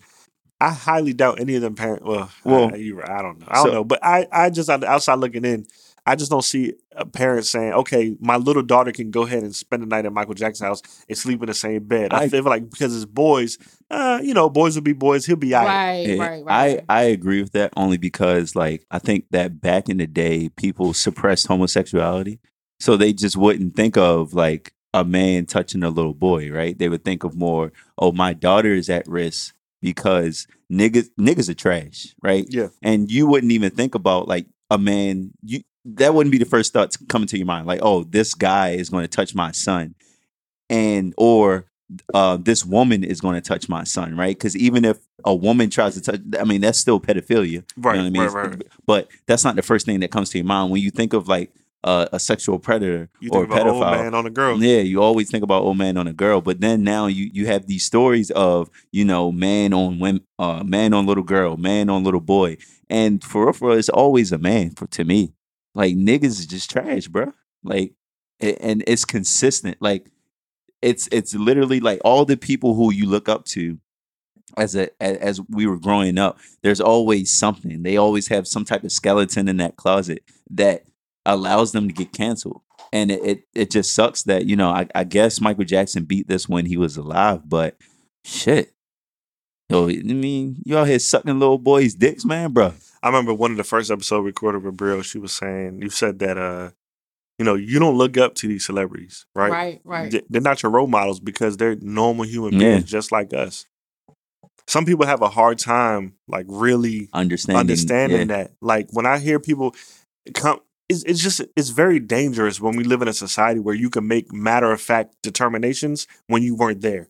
I highly doubt any of them parents. Well, Well, I, you, I don't know. I don't so- know. But I, I just on the outside looking in, I just don't see a parent saying, "Okay, my little daughter can go ahead and spend the night at Michael Jackson's house and sleep in the same bed." I, I- feel like because it's boys, uh, you know, boys will be boys. He'll be all right. Right, Yeah, right, right. I I agree with that only because like I think that back in the day people suppressed homosexuality, so they just wouldn't think of like a man touching a little boy, right? They would think of more, oh, my daughter is at risk because niggas niggas are trash, right? Yeah. And you wouldn't even think about like a man. You that wouldn't be the first thought coming to your mind, like, oh, this guy is going to touch my son, and or uh, this woman is going to touch my son, right? Because even if a woman tries to touch, I mean, that's still pedophilia. Right, you know what I mean? right, right, right. But that's not the first thing that comes to your mind when you think of like uh, a sexual predator You or about old pedophile. man on a girl. Yeah, you always think about old man on a girl, but then now you you have these stories of you know man on women, uh, man on little girl, man on little boy, and for real, for real, it's always a man. For to me, like niggas is just trash, bro. Like, and it's consistent. Like, it's it's literally like all the people who you look up to as a- as we were growing up. There's always something. They always have some type of skeleton in that closet that allows them to get canceled. And it, it, it just sucks that, you know, I, I guess Michael Jackson beat this when he was alive, but shit. Yo, I mean, you out here sucking little boys' dicks, man, bro. I remember one of the first episodes recorded with Brio. She was saying, "You said that, uh, you know, you don't look up to these celebrities, right? Right, right. They- They're not your role models because they're normal human Yeah. beings just like us. Some people have a hard time, like really Understanding. understanding yeah. that. Like when I hear people come, it's, it's just it's very dangerous when we live in a society where you can make matter of fact determinations when you weren't there,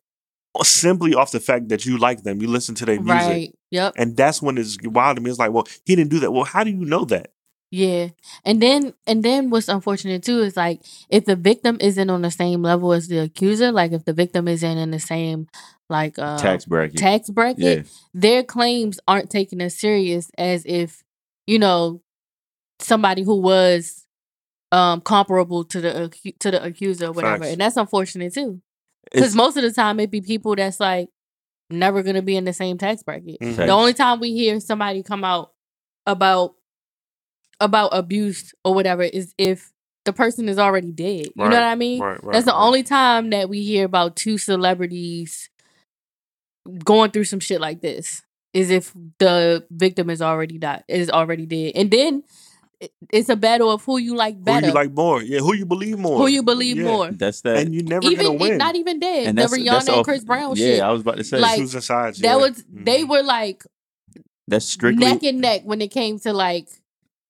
simply off the fact that you like them, you listen to their music, Right. Yep. and that's when it's wild to me. It's like, well, he didn't do that. Well, how do you know that? Yeah. And then and then what's unfortunate too is like if the victim isn't on the same level as the accuser, like if the victim isn't in the same like uh Tax bracket. tax bracket, yeah. their claims aren't taken as serious as if, you know, somebody who was um comparable to the to the accuser or whatever, Facts. and that's unfortunate too. Because most of the time it be people that's like never gonna be in the same tax bracket. Mhm. The only time we hear somebody come out about about abuse or whatever is if the person is already dead. You Right, know what I mean? Right, right. That's the only time that we hear about two celebrities going through some shit like this is if the victim is already died is already dead. And then it's a battle of who you like better. Who you like more? Yeah, who you believe more? Who you believe Yeah. more. That's that. And you never Even gonna win. not even dead. and the Rihanna that's and off- Chris Brown yeah, shit. I was about to say Like, Who's inside? that yeah. was they Mhm. were like that's strictly neck and neck when it came to like,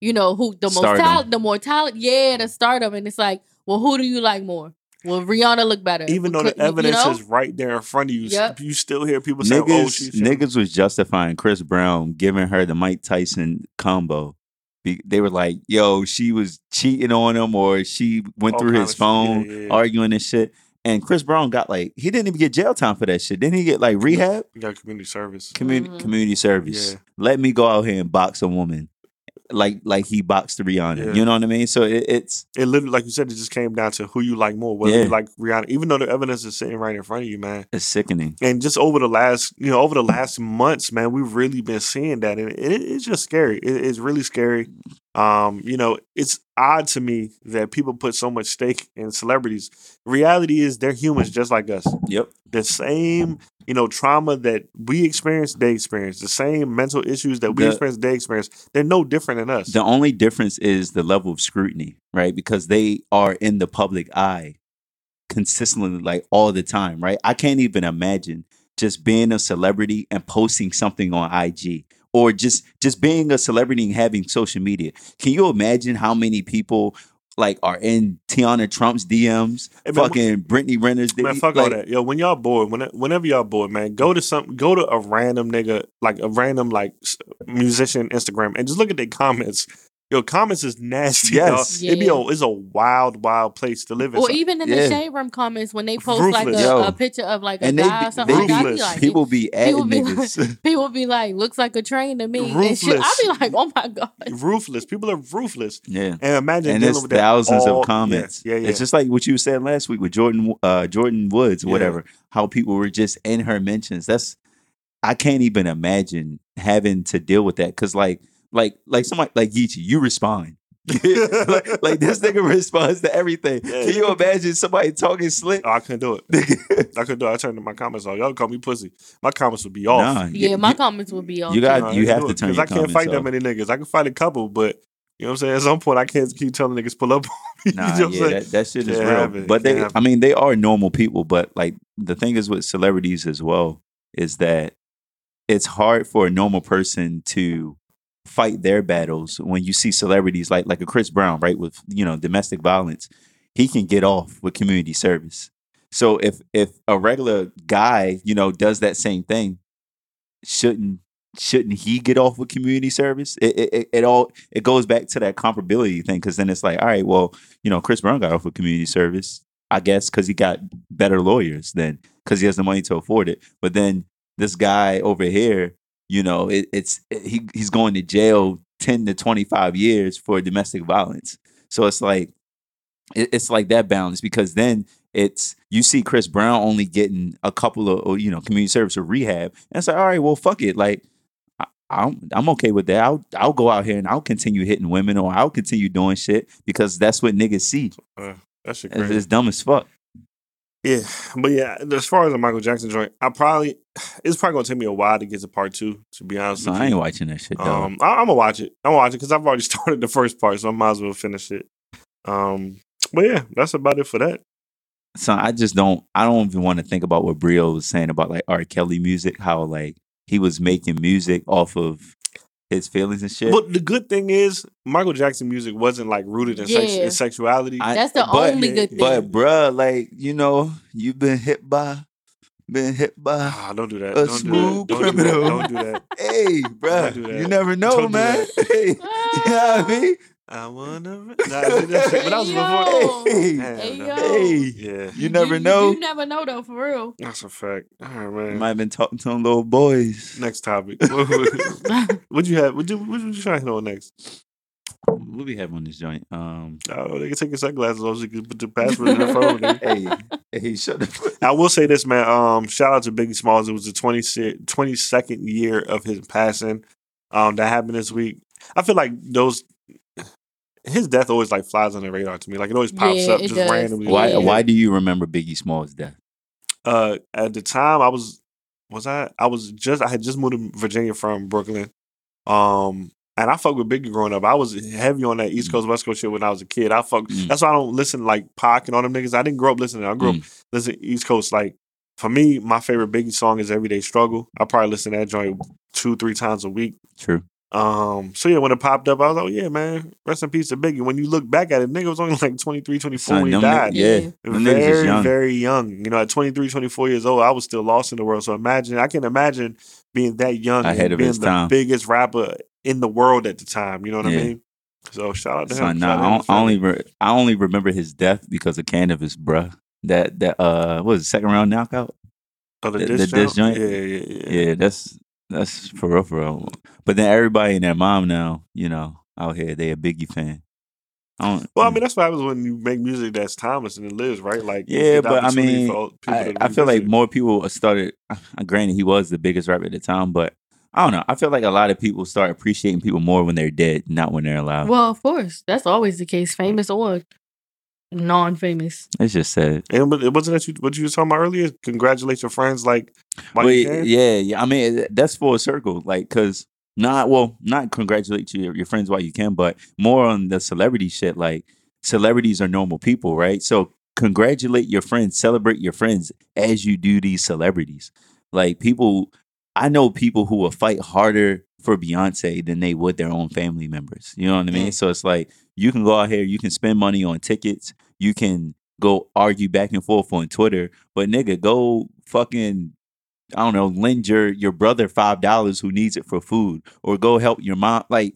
you know, who the most Stardom. talent, the more talent, yeah, the stardom. And it's like, well, who do you like more? Well, Rihanna look better. Even though the evidence you know? is right there in front of you, Yep. you still hear people saying, niggas. "Oh, she's niggas was justifying Chris Brown giving her the Mike Tyson combo. Be- They were like, "Yo, she was cheating on him, or she went All through his of shit. phone Yeah, yeah, yeah. arguing and shit." And Chris Brown got like he didn't even get jail time for that shit. Didn't he get like rehab, You got community service. community Mhm. community service? Yeah. Let me go out here and box a woman, like like he boxed Rihanna. Yeah. You know what I mean? So it, it's It literally, like you said, it just came down to who you like more. Whether Yeah. you like Rihanna, even though the evidence is sitting right in front of you, man. it's sickening. And just over the last, you know, over the last months, man, we've really been seeing that, and it, it's just scary. It, it's really scary. Um, you know, it's odd to me that people put so much stake in celebrities. Reality is they're humans just like us. Yep. the same you know trauma that we experience they experience the same mental issues that we The- experience they experience they're no different than us The only difference is the level of scrutiny, right? Because they are in the public eye consistently, like all the time, right? I can't even imagine just being a celebrity and posting something on IG or just just being a celebrity and having social media. Can you imagine how many people like are in Tiana Trump's DMs, Hey, man, fucking Brittany Renner's man DMs? fuck all that yo when y'all bored when, whenever y'all bored man go to some go to a random nigga like a random like musician instagram and just look at their comments yo comments is nasty Yes. yes. it be a, it's a wild wild place to live in Or So- even in the Yeah. shade room comments when they post like a, Yo. a picture of like a And they guy be- or something they like be like, people be adding people be niggas. people be like, looks like a train to me. And shit. I Ruthless. be like, oh my god. ruthless people are ruthless yeah. and imagine and dealing it's with that thousands all- of comments. yeah yeah, yeah. It's just like what you said last week with Jordyn uh, Jordyn Woods or Yeah. whatever. How people were just in her mentions. That's I can't even imagine having to deal with that because like like like somebody like Geechee, you respond. like, like this nigga responds to everything. Yeah. Can you imagine somebody talking slick? Oh, I couldn't do it. I couldn't do it. I turned my comments off. Y'all call me pussy. My comments would be off. nah, Yeah, my you- comments would be on. you got- Nah, you have to it, turn 'cause your I can't comments fight that many niggas. I can fight a couple, but you know what I'm saying. At some point, I can't keep telling niggas pull up on me. Nah, you know what yeah, I'm saying? that, that shit is Can't real. But they, Can't I mean, they are normal people. But like the thing is with celebrities as well is that it's hard for a normal person to fight their battles when you see celebrities like like a Chris Brown, right, with you know domestic violence. He can get off with community service. So if if a regular guy, you know, does that same thing, shouldn't shouldn't he get off with community service? It it, it, all it goes back to that comparability thing because then it's like, all right, well, you know, Chris Brown got off with community service, I guess, because he got better lawyers than because he has the money to afford it. But then this guy over here, you know, it, it's he he's going to jail ten to twenty five years for domestic violence. So it's like it, it's like that balance because then it's you see Chris Brown only getting a couple of or, you know community service or rehab, and it's like all right, well, fuck it, like. I'm I'm okay with that. I'll I'll go out here and I'll continue hitting women or I'll continue doing shit because that's what niggas see. Uh, that shit It's, it's dumb as fuck. Yeah, but yeah, as far as the Michael Jackson joint, I probably it's probably gonna take me a while to get to part two. To be honest, with I ain't watching that shit though. Um, I, I'm gonna watch it. I'm gonna watch it because I've already started the first part, so I might as well finish it. Um, but yeah, that's about it for that. so I just don't I don't even want to think about what Brio was saying about like R. Kelly music, how like he was making music off of his feelings and shit. But the good thing is, Michael Jackson music wasn't like rooted in, sex, Yeah. in sexuality. I- That's the but- only good thing. But bruh, like, you know, you've been hit by been hit by Ah, don't do that. A don't smooth do that. Don't do criminal. that. Don't do that. Hey, bruh, do that. you never know, Don't do man. that. Hey, you know what I mean? I wanna. Nah, I did that shit, but that was Yo. before. Hey, Hey, yo. hey, Yeah, you never you, know. You never know though, for real. that's a fact. All right, You man. might have been talking to them little boys. Next topic. what would you have? What you, what you trying to hit on next? what we have on this joint? Um, Oh, they can take your sunglasses off so you can put the password in their phone. nigga. hey, hey, shut the. I will say this, man. Um, shout out to Biggie Smalls. It was the 20, 22nd year of his passing. Um, that happened this week. I feel like those his death always like flies on the radar to me. Like it always pops Yeah, up just does. randomly. Why? Yeah. Why do you remember Biggie Smalls' death? Uh, at the time, I was was I I was just I had just moved to Virginia from Brooklyn. Um, and I fucked with Biggie growing up. I was heavy on that East Coast West Coast shit when I was a kid. I fuck. Mm. That's why I don't listen to, like Pac and all them niggas. I didn't grow up listening. I grew up listening to East Coast. Like for me, my favorite Biggie song is Everyday Struggle. I probably listen to that joint two three times a week. True. Um, so yeah, when it popped up, I was like, oh, yeah, man, rest in peace to Biggie. When you look back at it, nigga was only like 23, 24 Son, when he died. niggas- yeah, Yeah. them niggas is Very, young. very young. You know, at 23, 24 years old, I was still lost in the world. So imagine, I can imagine being that young Ahead and of being his the time. biggest rapper in the world at the time. You know what Yeah. I mean? So shout out to Son, him. nah, out I, to on- his I only re- I only remember his death because of Canibus, bruh. That that uh, what was it, second round knockout? Oh, the, the- diss the diss joint? joint? Yeah, yeah, yeah. Yeah, that's that's for real, for real. But then everybody and their mom now, you know, out here, they a Biggie fan. I don't, Well, I mm. mean, that's what happens when you make music that's timeless and it lives, right? Like, Yeah, but I mean, for all- people I, I feel like more people started. Granted, he was the biggest rapper at the time, but I don't know. I feel like a lot of people start appreciating people more when they're dead, not when they're alive. Well, of course, that's always the case, famous or non-famous. it's just sad. And but it wasn't that you what you were talking about earlier. Congratulate your friends, like while Well, you can. yeah, yeah. I mean, that's full circle. Like, cause not well, not congratulate your your friends while you can, but more on the celebrity shit. Like, celebrities are normal people, right? So congratulate your friends, celebrate your friends as you do these celebrities. Like people, I know people who will fight harder for Beyonce than they would their own family members. You know what I mean? Mm. So it's like you can go out here, you can spend money on tickets, you can go argue back and forth on Twitter, but nigga, go fucking I don't know, lend your your brother five dollars who needs it for food, or go help your mom. Like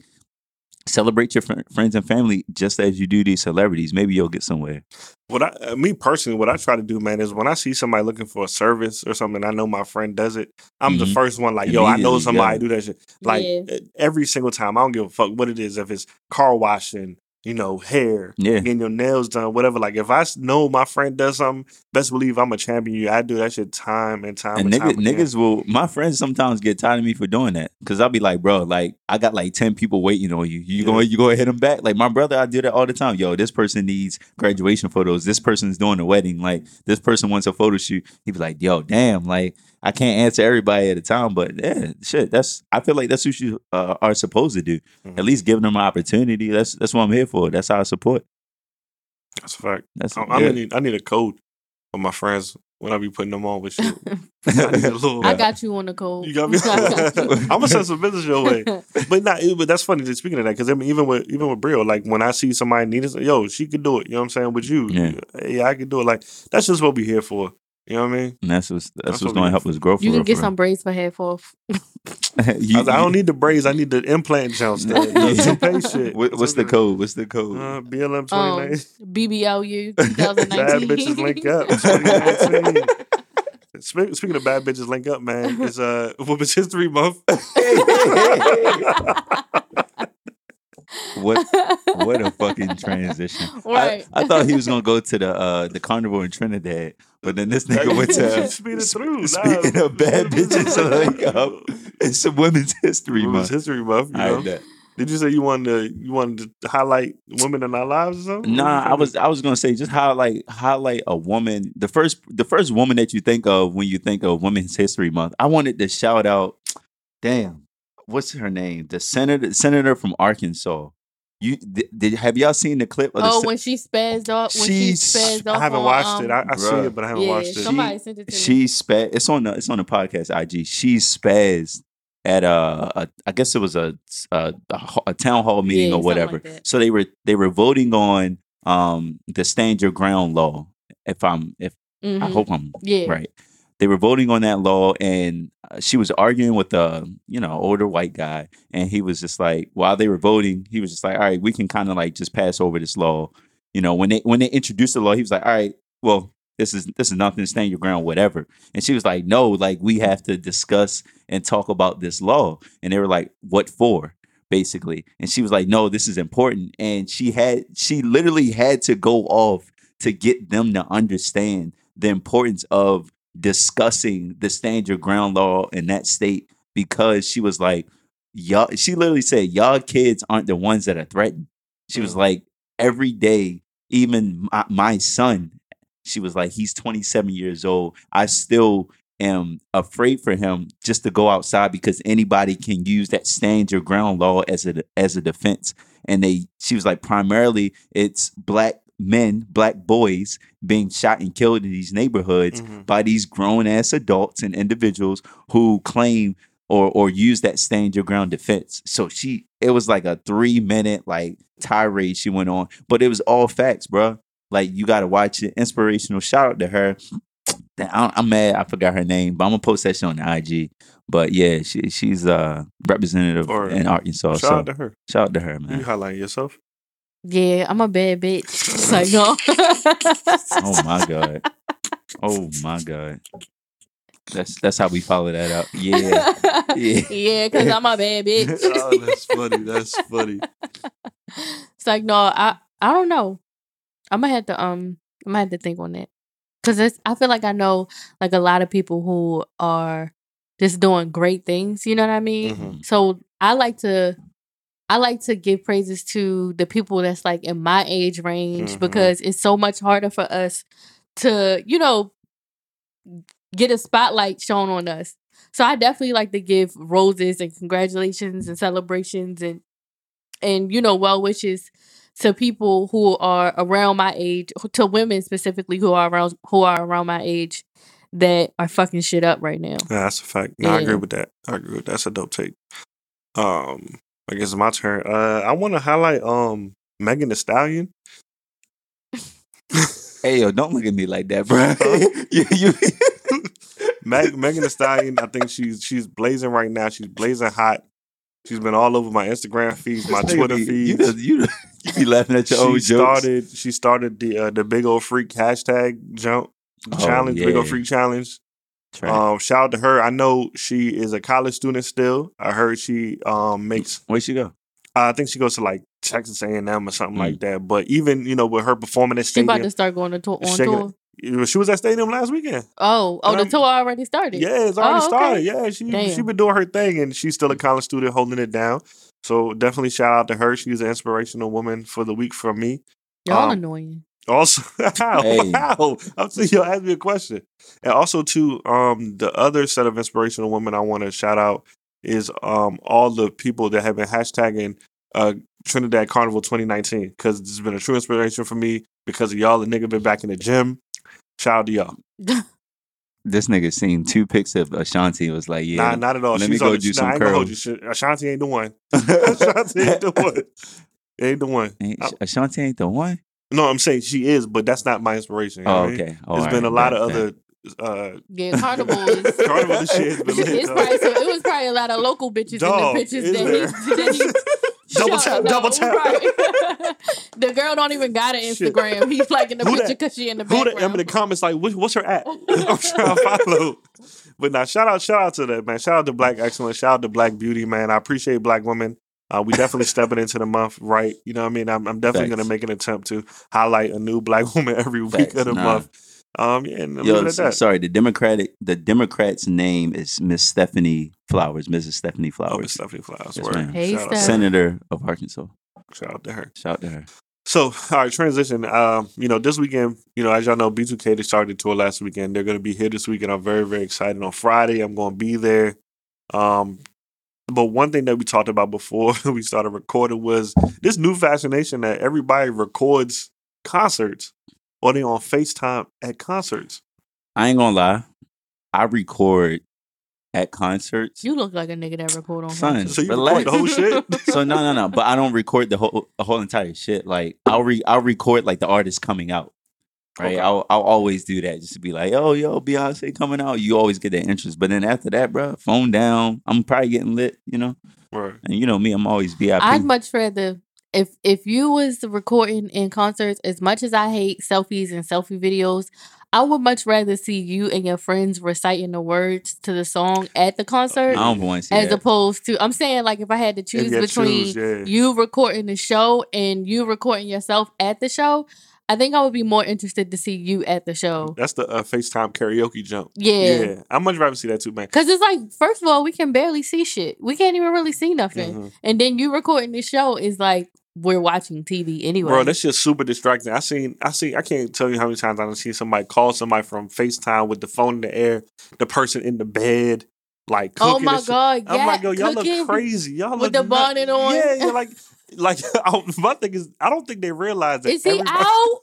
celebrate your fr- friends and family just as you do these celebrities. Maybe you'll get somewhere. What I, uh, me personally, what I try to do, man, is when I see somebody looking for a service or something, I know my friend does it. I'm the Mhm. first one, like, yo, I know somebody yeah. do that shit. Like Yeah. every single time, I don't give a fuck what it is. If it's car washing, you know, hair, Yeah. getting your nails done, whatever. Like if I know my friend does something, best believe I'm a champion. You, I do that shit time and time And and, nigga, time niggas will. My friends sometimes get tired of me for doing that because I'll be like, bro, like I got like ten people waiting on you. You Yeah. going you go hit them back. Like my brother, I do that all the time. Yo, this person needs graduation photos. This person's doing a wedding. Like this person wants a photo shoot. He be like, yo, damn, like I can't answer everybody at a time, but yeah, shit. That's I feel like that's what you uh, are supposed to do. Mhm. At least give them an opportunity. That's that's what I'm here for. That's how I support. That's a fact. That's I, I need I need a code for my friends when I be putting them on with shit. I little. I got you on the code. You got me. I got you. I'm gonna send some business your way. But not, but that's funny. that Speaking of that, because I mean, even with even with Brio, like when I see somebody need it, yo, she could do it. You know what I'm saying? With you, Yeah. yeah, I could do it. Like that's just what we here for. You know what I mean? And that's what's that's, That's what's what going to help us grow. For You real, can get for some braids for half off. real. I, like, I don't need the braids. I need the implant jumps. The, the toupee shit. What, what's the code? What's the code? Uh, BLM Um, 29. BBLU bad bitches link up. Speaking of bad bitches link up, man, it's uh Women's History Month. What what a fucking transition. Right. I, I thought he was gonna go to the uh the carnival in Trinidad, but then this nigga went to Speed it through. Nah. speaking of bad bitches link up. It's a women's history Women's month. History Month. You All know? right, Did you say you wanted to you wanted to highlight women in our lives or something? Nah, I was I was gonna say just highlight highlight a woman. The first the first woman that you think of when you think of Women's History Month. I wanted to shout out. Damn, what's her name? The senator senator from Arkansas. You did, did have y'all seen the clip? Of the Oh, sen- when she spazzed off. When she She's- spazzed off. I haven't on, watched um, it. I, I see it, but I haven't yeah, watched it. somebody sent it to me. she spaz. It's on the it's on the podcast IG. She spazzed at a, a I guess it was a a, a a town hall meeting Yeah, or whatever. like so they were they were voting on um the stand your ground law. If I'm if I Mhm. hope I'm Yeah. right. They were voting on that law, and uh, she was arguing with a you know older white guy, and he was just like, while they were voting, he was just like, all right, we can kind of like just pass over this law. You know, when they when they introduced the law, he was like, all right, well, this is this is nothing, stand your ground, whatever. And she was like, no, like we have to discuss and talk about this law. And they were like, what for? basically. And she was like, "No, this is important." And she had she literally had to go off to get them to understand the importance of discussing the stand your ground law in that state because she was like, y'all she literally said, Y'all kids aren't the ones that are threatened. She was Mm. like, every day, even my, my son, she was like, he's 27 years old. I still am afraid for him just to go outside because anybody can use that stand your ground law as a as a defense. And they she was like, primarily it's black men, black boys being shot and killed in these neighborhoods Mhm. by these grown ass adults and individuals who claim or or use that stand your ground defense. So she it was like a three minute like tirade she went on, but it was all facts, bro. Like you got to watch it. Inspirational. Shout out to her. I'm mad. I forgot her name, but I'm gonna post that shit on the IG. But yeah, she she's uh representative Or- in Arkansas. Shout so out to her. shout out to her, man. You highlighting yourself? Yeah, I'm a bad bitch. It's like no. Oh my god. Oh my god. That's that's how we follow that up. Yeah. Yeah. yeah, because I'm a bad bitch. oh, that's funny. That's funny. It's like no, I I don't know. I'm gonna have to um I'm gonna have to think on that because it's I feel like I know like a lot of people who are just doing great things. You know what I mean? Mhm. So I like to I like to give praises to the people that's like in my age range Mhm. because it's so much harder for us to you know get a spotlight shown on us. So I definitely like to give roses and congratulations and celebrations and and you know well wishes to people who are around my age, to women specifically who are around who are around my age that are fucking shit up right now. Yeah, that's a fact. No, I agree with that. I agree with that. That's a dope take. Um, I guess it's my turn. Uh, I want to highlight um Megan Thee Stallion. Hey yo, don't look at me like that, bro. you, you, Meg, Megan Thee Stallion. I think she's she's blazing right now. She's blazing hot. She's been all over my Instagram feeds, my Twitter be- feeds. You, you, you be laughing at your she own jokes. started. She started the uh, the big old freak hashtag jump Oh, challenge, big old freak challenge. Trash. Um, shout out to her. I know she is a college student still. I heard she um makes. Where'd she go? I think she goes to like Texas A and M or something Mm. like that. But even you know with her performing at She about to start going to tour on Shaking tour. it. she was at stadium last weekend. Oh, oh, the tour already started. Yeah, it's already Oh, okay. started. Yeah, she Damn. she been doing her thing, and she's still a college student holding it down. So definitely shout out to her. She's an inspirational woman for the week for me. Y'all Um, annoying. Also, wow, Hey. wow. I'm saying you ask me a question, and also to um the other set of inspirational women I want to shout out is um all the people that have been hashtagging uh Trinidad Carnival 2019 because it's been a true inspiration for me because of y'all. The nigga been back in the gym. Shout out to y'all. This nigga seen two pics of Ashanti was like, yeah. Nah, not at all. let She's me go on do nah, some I ain't hold curls. you. Ashanti ain't the one. Ashanti ain't the one. Ain't the one. Ain't- Ashanti ain't the one? No, I'm saying she is, but that's not my inspiration. Oh, what I mean? okay. All There's right, been a lot bet, of bet. other. Uh, Yeah, Carnival is. Carnival the shit has been lit. It's probably, so it was probably a lot of local bitches Dog, in the pictures is that he, that he double shot. tap, No, double tap. right. the girl don't even got an Shit. Instagram. He's like in the Who picture because she in the Who background. the M in the comments like, what, what's her at? I'm trying to follow. But now, shout out, shout out to that man. Shout out to Black Excellence. Shout out to Black Beauty, man. I appreciate Black women. Uh, we definitely stepping into the month, right? You know what I mean? I'm, I'm definitely going to make an attempt to highlight a new Black woman every week Facts, of the nah. month. Um, yeah, and leave Yo, it that. sorry. The Democratic, the Democrat's name is Miss Stephanie Flowers, Mrs. Stephanie Oh, Flowers, Miss Stephanie Flowers. Yes, Hey, Steph. Senator of Arkansas. shout out to her. Shout out to her. So, all right, transition. Um, you know, this weekend, you know, as y'all know, B2K they started the tour last weekend. They're going to be here this weekend. I'm very, very excited. On Friday, I'm going to be there. Um, but one thing that we talked about before we started recording was this new fascination that everybody records concerts or they on FaceTime at concerts. I ain't gonna lie. I record at concerts. You look like a nigga that record on Son. concerts. So you Relax. record the whole shit. so no, no, no. But I don't record the whole the whole entire shit. Like I'll re I'll record like the artist coming out. Right. Okay. I'll I'll always do that just to be like, oh yo, Beyonce coming out. You always get that interest. But then after that, bro, phone down. I'm probably getting lit, you know. Right. And you know me, I'm always VIP. I'd much rather if if you was recording in concerts, as much as I hate selfies and selfie videos, I would much rather see you and your friends reciting the words to the song at the concert I don't want to see as that. opposed to I'm saying like if I had to choose you between choose, yeah. you recording the show and you recording yourself at the show, I think I would be more interested to see you at the show. That's the uh, FaceTime karaoke jump. Yeah. Yeah, I'd much rather see that too, man. Cause it's like, first of all, we can barely see shit. We can't even really see nothing. Mhm. And then you recording the show is like we're watching TV anyway. Bro, that's just super distracting. I seen, I see, I can't tell you how many times I've seen somebody call somebody from FaceTime with the phone in the air, the person in the bed, like oh my god, yeah, I'm like, yo, y'all look crazy. Y'all with look the nut- bonnet on. Yeah, yeah, like, like my thing is, I don't think they realize that. Is he everybody- out?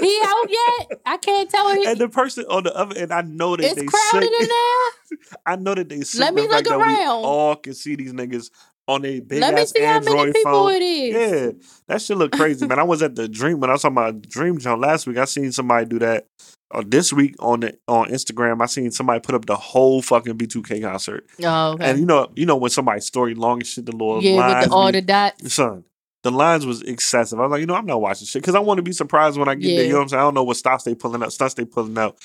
he out yet? I can't tell. He, And the person on the other end, I know that it's they crowded sick. in there. I know that they sick. Let me look around. all can see these niggas on a big Let me ass see how many Android people phone. it is. Yeah, that shit look crazy, man. I was at the Dream when I was talking about Dream Jump last week. I seen somebody do that. Uh, this week on the on Instagram, I seen somebody put up the whole fucking B2K concert, Oh, okay. and you know, you know when somebody's story long and shit, the little yeah, with the, all the dots. son. The lines was excessive. I was like, you know, I'm not watching shit because I want to be surprised when I get there. You know what I'm saying? I don't know what stops they pulling up, stunts they pulling out.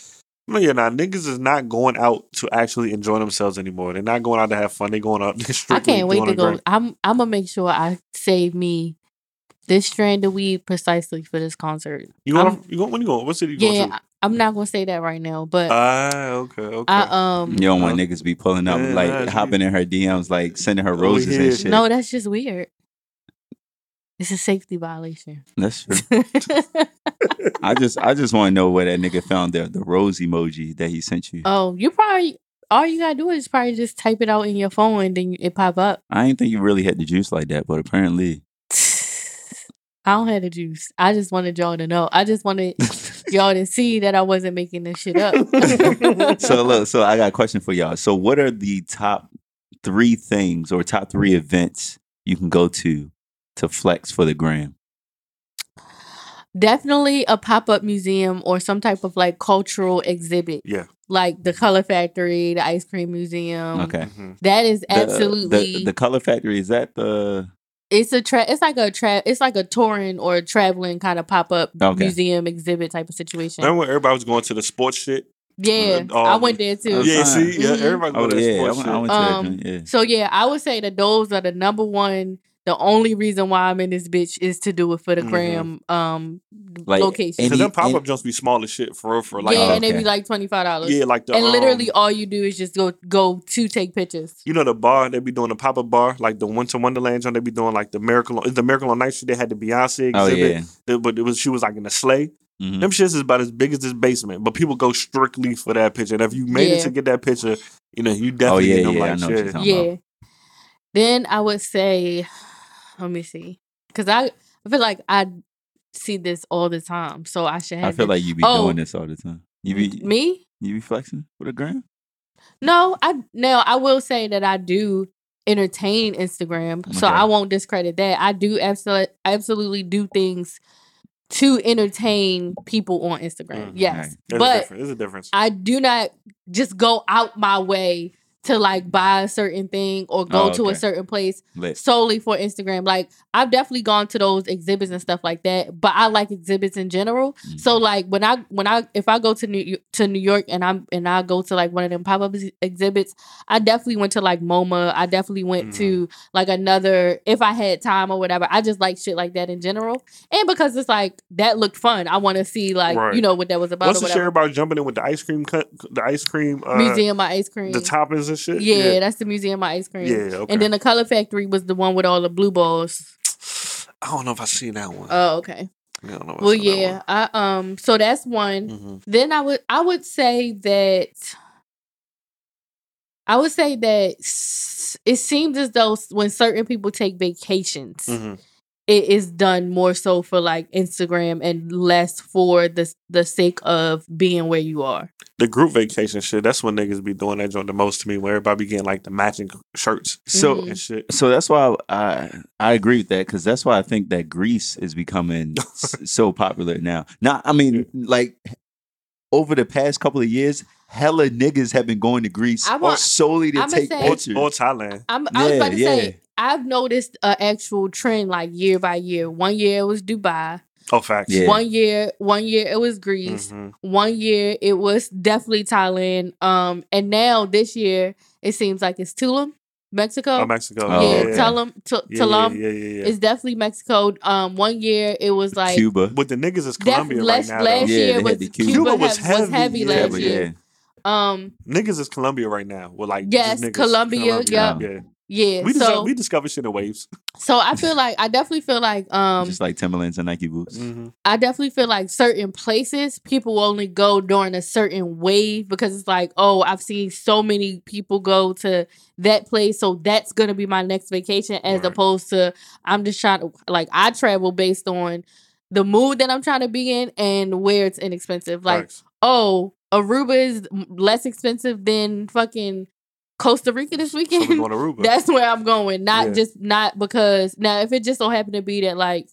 No, yeah, nah, niggas is not going out to actually enjoy themselves anymore. They're not going out to have fun. They're going out. I can't wait to go. grind. I'm I'm gonna make sure I save me this strand of weed precisely for this concert. You going? I'm- you going? When you going? What city you going Yeah, to? I- I'm not gonna say that right now, but Ah, okay, okay. I um You don't want Uh, niggas be pulling up, yeah, like hopping in her DMs, like sending her Over roses here. and shit. no, that's just weird. It's a safety violation. That's true. I just, I just want to know where that nigga found the the rose emoji that he sent you. oh, you probably all you gotta do is probably just type it out in your phone and then it pop up. I didn't think you really had the juice like that, but apparently, I don't have the juice. I just wanted y'all to know. I just wanted y'all to see that I wasn't making this shit up. so look, so I got a question for y'all. So, what are the top three things or top three events you can go to to flex for the gram? Definitely a pop up museum or some type of like cultural exhibit. Yeah. Like the Color Factory, the Ice Cream Museum. Okay, Mhm. That is absolutely the, the color factory is that the it's a tra- it's like a tra- it's like a touring or traveling kind of pop up Okay. museum exhibit type of situation. Remember when everybody was going to the sports shit? yeah, Uh, I um, went there too. yeah, fine. see, yeah, Mhm. everybody oh going to that yeah, I sports went, I went to Um, that. Yeah, So yeah, I would say that those are the number one. The only reason why I'm in this bitch is to do it for the Mhm. gram um Like, location. any- Because them pop up jumps be small as shit for real, for like, yeah, Oh, and they okay. be like twenty five dollars. yeah, like the and literally um, all you do is just go go to take pictures. you know the bar they be doing the pop up bar, like the Winter Wonderland joint. They be doing like the Miracle. Is the Miracle on Night Street? They had the Beyonce oh exhibit, yeah. the- but it was she was like in a sleigh. Mhm. Them shits is about as big as this basement, but people go strictly for that picture. And if you made it to get that picture, you know you definitely oh, yeah, get them yeah, I like know you're shit. talking Yeah. about. Then I would say, let me see, because I I feel like I see this all the time, so I should have. I feel it- like you be Oh. doing this all the time. You be me. you be flexing for the gram. No, I now I will say that I do entertain Instagram, so I won't discredit that. I do absolutely absolutely do things to entertain people on Instagram. Mhm. Yes, Right. A but difference. There's a difference. I do not just go out my way to like buy a certain thing or go Oh, to a certain place Lit. solely for Instagram. Like I've definitely gone to those exhibits and stuff like that, but I like exhibits in general. So Mm-hmm. like when I when I if I go to New to New York and I'm and I go to like one of them pop up exhibits, I definitely went to like MoMA. I definitely went Mhm. to like another if I had time or whatever. I just like shit like that in general, and because it's like that looked fun. I want to see like Right. you know what that was about. What's the share about jumping in with the ice cream cut, the ice cream uh, Museum of Ice Cream. the toppings and shit? Yeah, that's the Museum of Ice Cream. yeah. Okay. And then the Color Factory was the one with all the blue balls. I don't know if I seen that one. Oh, okay. I don't know. Well, yeah. I um. So that's one. Mhm. Then I would I would say that I would say that it seems as though when certain people take vacations, Mhm. it is done more so for like Instagram and less for the the sake of being where you are. The group vacation shit. That's when niggas be doing that joint the most to me. Where everybody be getting like the matching shirts So Mhm. and shit. so that's why I I agree with that because that's why I think that Greece is becoming so popular now. Now, I mean, like over the past couple of years, hella niggas have been going to Greece I want- solely to I'ma take say- Or, pictures. or Thailand. I'm, I was Yeah, about to yeah. say I've noticed an actual trend like year by year. One year it was Dubai. Oh, facts. Yeah. One year, one year it was Greece. Mhm. One year it was definitely Thailand. Um, and now this year it seems like it's Tulum, Mexico. Oh, Mexico. Oh, yeah, okay. Tulum, Tu- Yeah, Tulum. Yeah, yeah, yeah. yeah. It's definitely Mexico. Um, one year it was like Cuba. But the niggas is def- Colombia last, right now. last though. Yeah, year was Cuba, Cuba. Cuba was was, was heavy, heavy yeah. Yeah, last but year. yeah. Um, Niggas is Colombia right now. Well, like Yes, just. Colombia, yeah. yep. yeah. We, so discover, we discover shit in waves. so I feel like I definitely feel like um Just like Timberlands and Nike boots. Mm-hmm. I definitely feel like certain places people will only go during a certain wave because it's like, oh, I've seen so many people go to that place, so that's gonna be my next vacation, as Right. opposed to I'm just trying to like I travel based on the mood that I'm trying to be in and where it's inexpensive. Like, Facts. oh, Aruba is less expensive than fucking Costa Rica this So we weekend. Aruba. That's where I'm going. Not Yeah. just not because now if it just so happened to be that like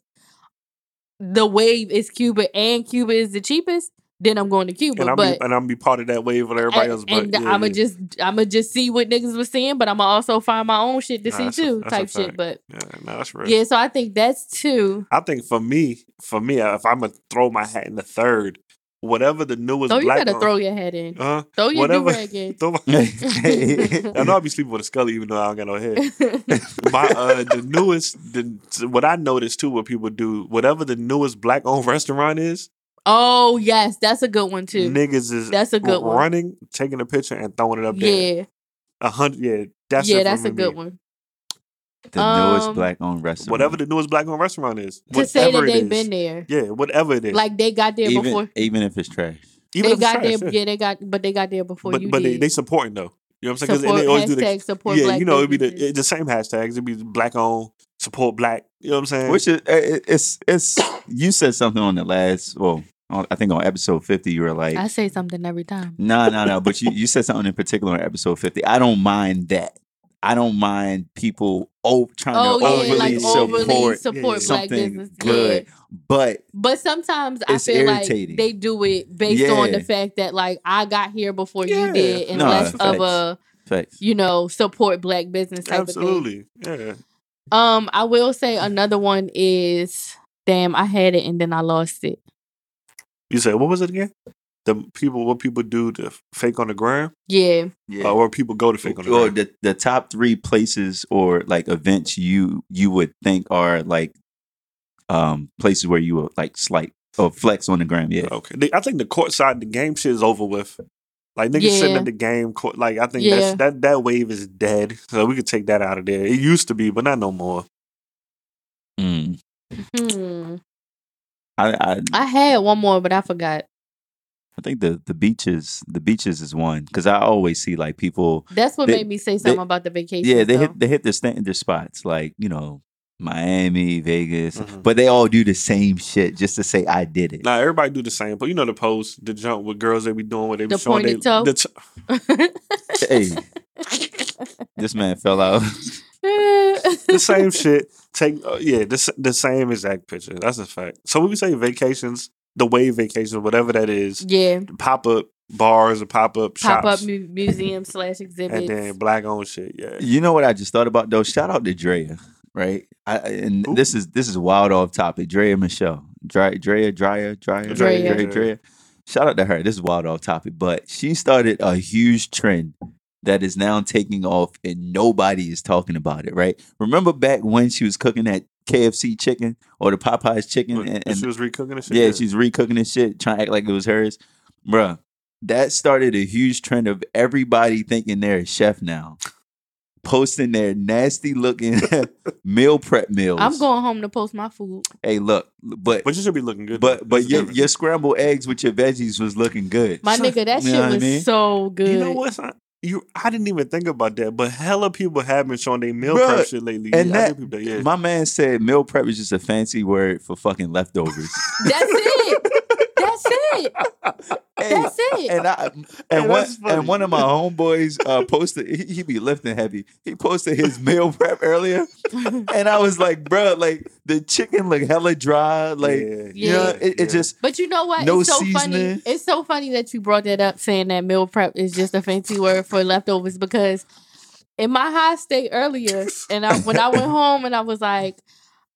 the wave is Cuba and Cuba is the cheapest, then I'm going to Cuba. and I'm but be, and I'm be part of that wave with everybody and, else. But and yeah, I'ma yeah. just I'ma just see what niggas was seeing, but I'ma also find my own shit to Nah, see too, a type shit. But yeah, no, that's real. yeah, so I think that's two. I think for me, for me, if I'm gonna throw my hat in the third, whatever the newest So you black, gotta throw your head in. uh, Throw your whatever- do rag in. throw my, I know I'll be sleeping with a scully even though I don't got no head. my uh the newest the what I noticed too what people do whatever the newest black owned restaurant is oh yes, that's a good one too. niggas is That's a good one. running taking a picture and throwing it up there Yeah, a hundred yeah that's yeah, it that's a me. good one. The newest Um, black owned restaurant. whatever the newest black owned restaurant is To say that it they've is. been there, yeah whatever it is like they got there even, before. even if it's trash. even they if it's got trash, there, yeah. yeah, they got, but they got there before but you but did. they they supporting though you know what I'm saying? support they always do the hashtag support yeah black you know it'd be the the same hashtags it'd be black owned support black you know what I'm saying Which is it's it's you said something on the last well I think on episode fifty you were like I say something every time. no no no but you you said something in particular on episode fifty I don't mind that I don't mind people oh trying Oh to yeah, overly like support overly support yeah, black business. good Yeah. but But sometimes I feel irritating. like they do it based on the fact that like I got here before Yeah. you did, and No, less of a facts. you know support black business type of absolutely yeah thing. Um, I will say another one is damn, I had it and then I lost it. you said what was it again the people what people do to fake on the ground Yeah, Yeah. or people go to fake on the or ground the, the top three places or like events you you would think are like um places where you would like slight or flex on the gram yeah Okay, The- I think the court side, the game shit is over with. Like niggas sitting Yeah. at the game court. Like I think Yeah. that's that that wave is dead. So we could take that out of there. It used to be, but not no more. Mm. hmm. I, I I had one more, but I forgot. I think the the beaches the beaches is one because I always see like people That's what They- made me say something they- about the vacation. yeah they though. hit they hit the standard spots like you know Miami Vegas Mhm. but they all do the same shit just to say I did it Now everybody do the same, but you know the post, the jump with girls they be doing where they be The showing they, toe? the t- hey this man fell out the same shit. Take uh, yeah, the the same exact picture. That's a fact. So when we say vacations, the wave vacations, whatever that is, yeah, pop up bars or pop up pop up mu- museum slash exhibits. and then black owned shit. Yeah, You know what I just thought about though? Shout out to Drea, right? I, and Who? this is this is wild off topic. Drea Michelle, Drea, Drea, Drea, Drea, Drea. Drea, Drea. Shout out to her. This is wild off topic, but she started a huge trend that is now taking off, and nobody is talking about it. Right? Remember back when she was cooking that KFC chicken or the Popeyes chicken, But and, and she was recooking and shit. yeah, she's recooking this shit, trying to act like it was hers. Bruh, that started a huge trend of everybody thinking they're a chef now. Posting their nasty looking meal prep meals. I'm going home to post my food. Hey, look, but But you should be looking good. but but your, your scrambled eggs with your veggies was looking good. My nigga, that you shit know what I was mean? so good. You know what? son? You, I didn't even think about that, but hella people have been showing their meal Bruh, prep shit lately. and yeah, I that- think yeah. My man said meal prep is just a fancy word for fucking leftovers. That's it. That's it. Hey, That's it. and I Hey, and one and one of my homeboys uh, posted he, he be lifting heavy. He posted his meal prep earlier, and I was like, bro, like the chicken look hella dry. Like yeah, you know, it, it just But you know what? No it's so seasoning. funny. It's so funny that you brought that up, saying that meal prep is just a fancy word for leftovers. Because in my high state earlier, and I, when I went home and I was like,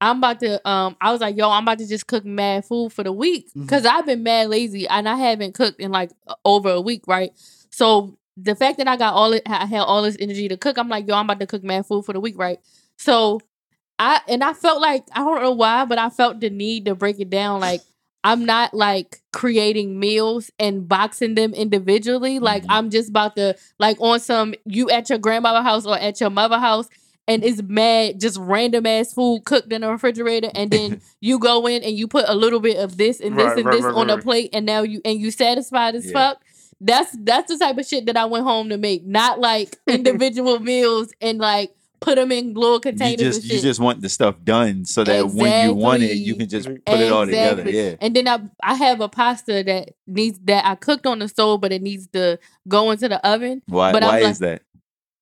I'm about to um I was like, yo, I'm about to just cook mad food for the week Mhm. cuz I've been mad lazy and I haven't cooked in like over a week, right? So the fact that I got all it I had all this energy to cook, I'm like, yo, I'm about to cook mad food for the week, right? So I and I felt like I don't know why, but I felt the need to break it down like I'm not like creating meals and boxing them individually. Like Mhm. I'm just about to like on some you at your grandmother house or at your mother house and it's mad just random ass food cooked in the refrigerator and then you go in and you put a little bit of this and this Right, and right, this right, on a right. plate and now you and you satisfied as Yeah. fuck. That's that's the type of shit that I went home to make. Not like individual meals and like put them in little You containers just and you just want the stuff done so that when you want it, you can just put it all together. Exactly. Yeah. And then I I have a pasta that needs that I cooked on the stove, but it needs to go into the oven. Why But I'm why like- is that?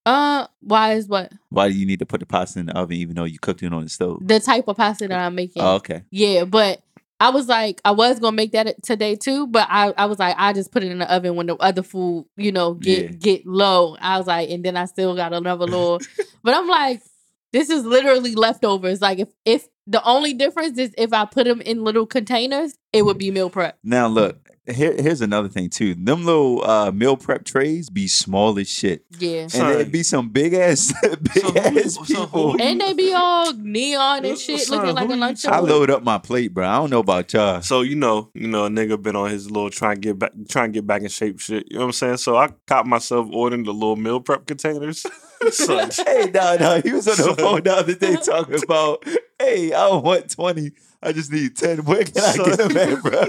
Uh, why is what Why do you need to put the pasta in the oven even though you cooked it on the stove? the type of pasta that I'm making? Oh, okay. Yeah, but I was like, I was gonna make that today too, but I, I was like, I just put it in the oven when the other food, you know, get Yeah. get low. I was like, and then I still got another little, but I'm like, this is literally leftovers. Like if if the only difference is if I put them in little containers, it would be meal prep. Now look, here, here's another thing too. Them little uh, meal prep trays be small as shit, Yeah. and Son. it'd be some big ass, big So ass so people. who- And they be all neon and shit, Son, looking like a you lunch. I load up my plate, bro. I don't know about y'all. So you know, you know, a nigga been on his little trying to get back, trying to get back in shape. Shit, you know what I'm saying? So I caught myself ordering the little meal prep containers. so, hey, no, no, he was on the phone the other day talking about, hey, I don't want twenty. I just need ten. Where can I get them at, bro?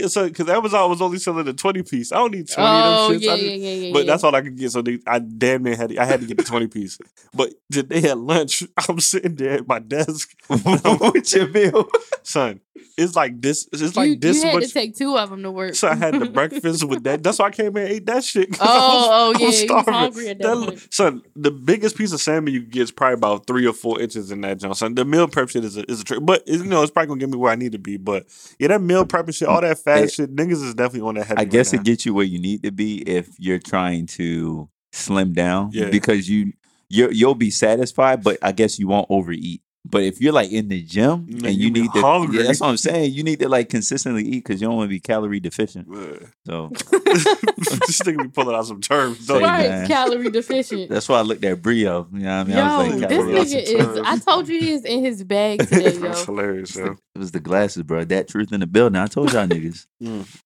yeah, so because Amazon was only selling a twenty piece. I don't need twenty Oh of them oh, shits. yeah, I yeah, yeah, yeah. But yeah. that's all I could get. So they, I damn near had I had to get the twenty piece. But today at lunch, I'm sitting there at my desk, What's your meal? son. It's like this. It's like you, this you had much. to take two of them to work. so I had the breakfast with that. That's why I came in and ate that shit. 'cause I Oh, was- oh, oh I yeah, was you was starving. hungry at that, That- point. son, the biggest piece of salmon you get is probably about three or four inches in that junk. Son, the meal prep shit is a, is a trick, but you know it's probably gonna get me where I need to be. But yeah, that meal prep shit, all that fast It- shit, niggas is definitely on that heavy. I guess right it gets you where you need to be if you're trying to slim down. Yeah. Because you you you'll be satisfied, but I guess you won't overeat. But if you're like in the gym Man, and you you need to, yeah, that's what I'm saying. You need to like consistently eat because you don't want to be calorie deficient. now. So this nigga be pulling out some terms. Don't Say, right, man. calorie deficient. that's why I looked at Brio. You know what I mean? Yo, I was like, this nigga is. terms. I told you he is in his bag today, yo. That's hilarious, yo. It was the glasses, bro. That truth in the building. I told y'all niggas. Mm.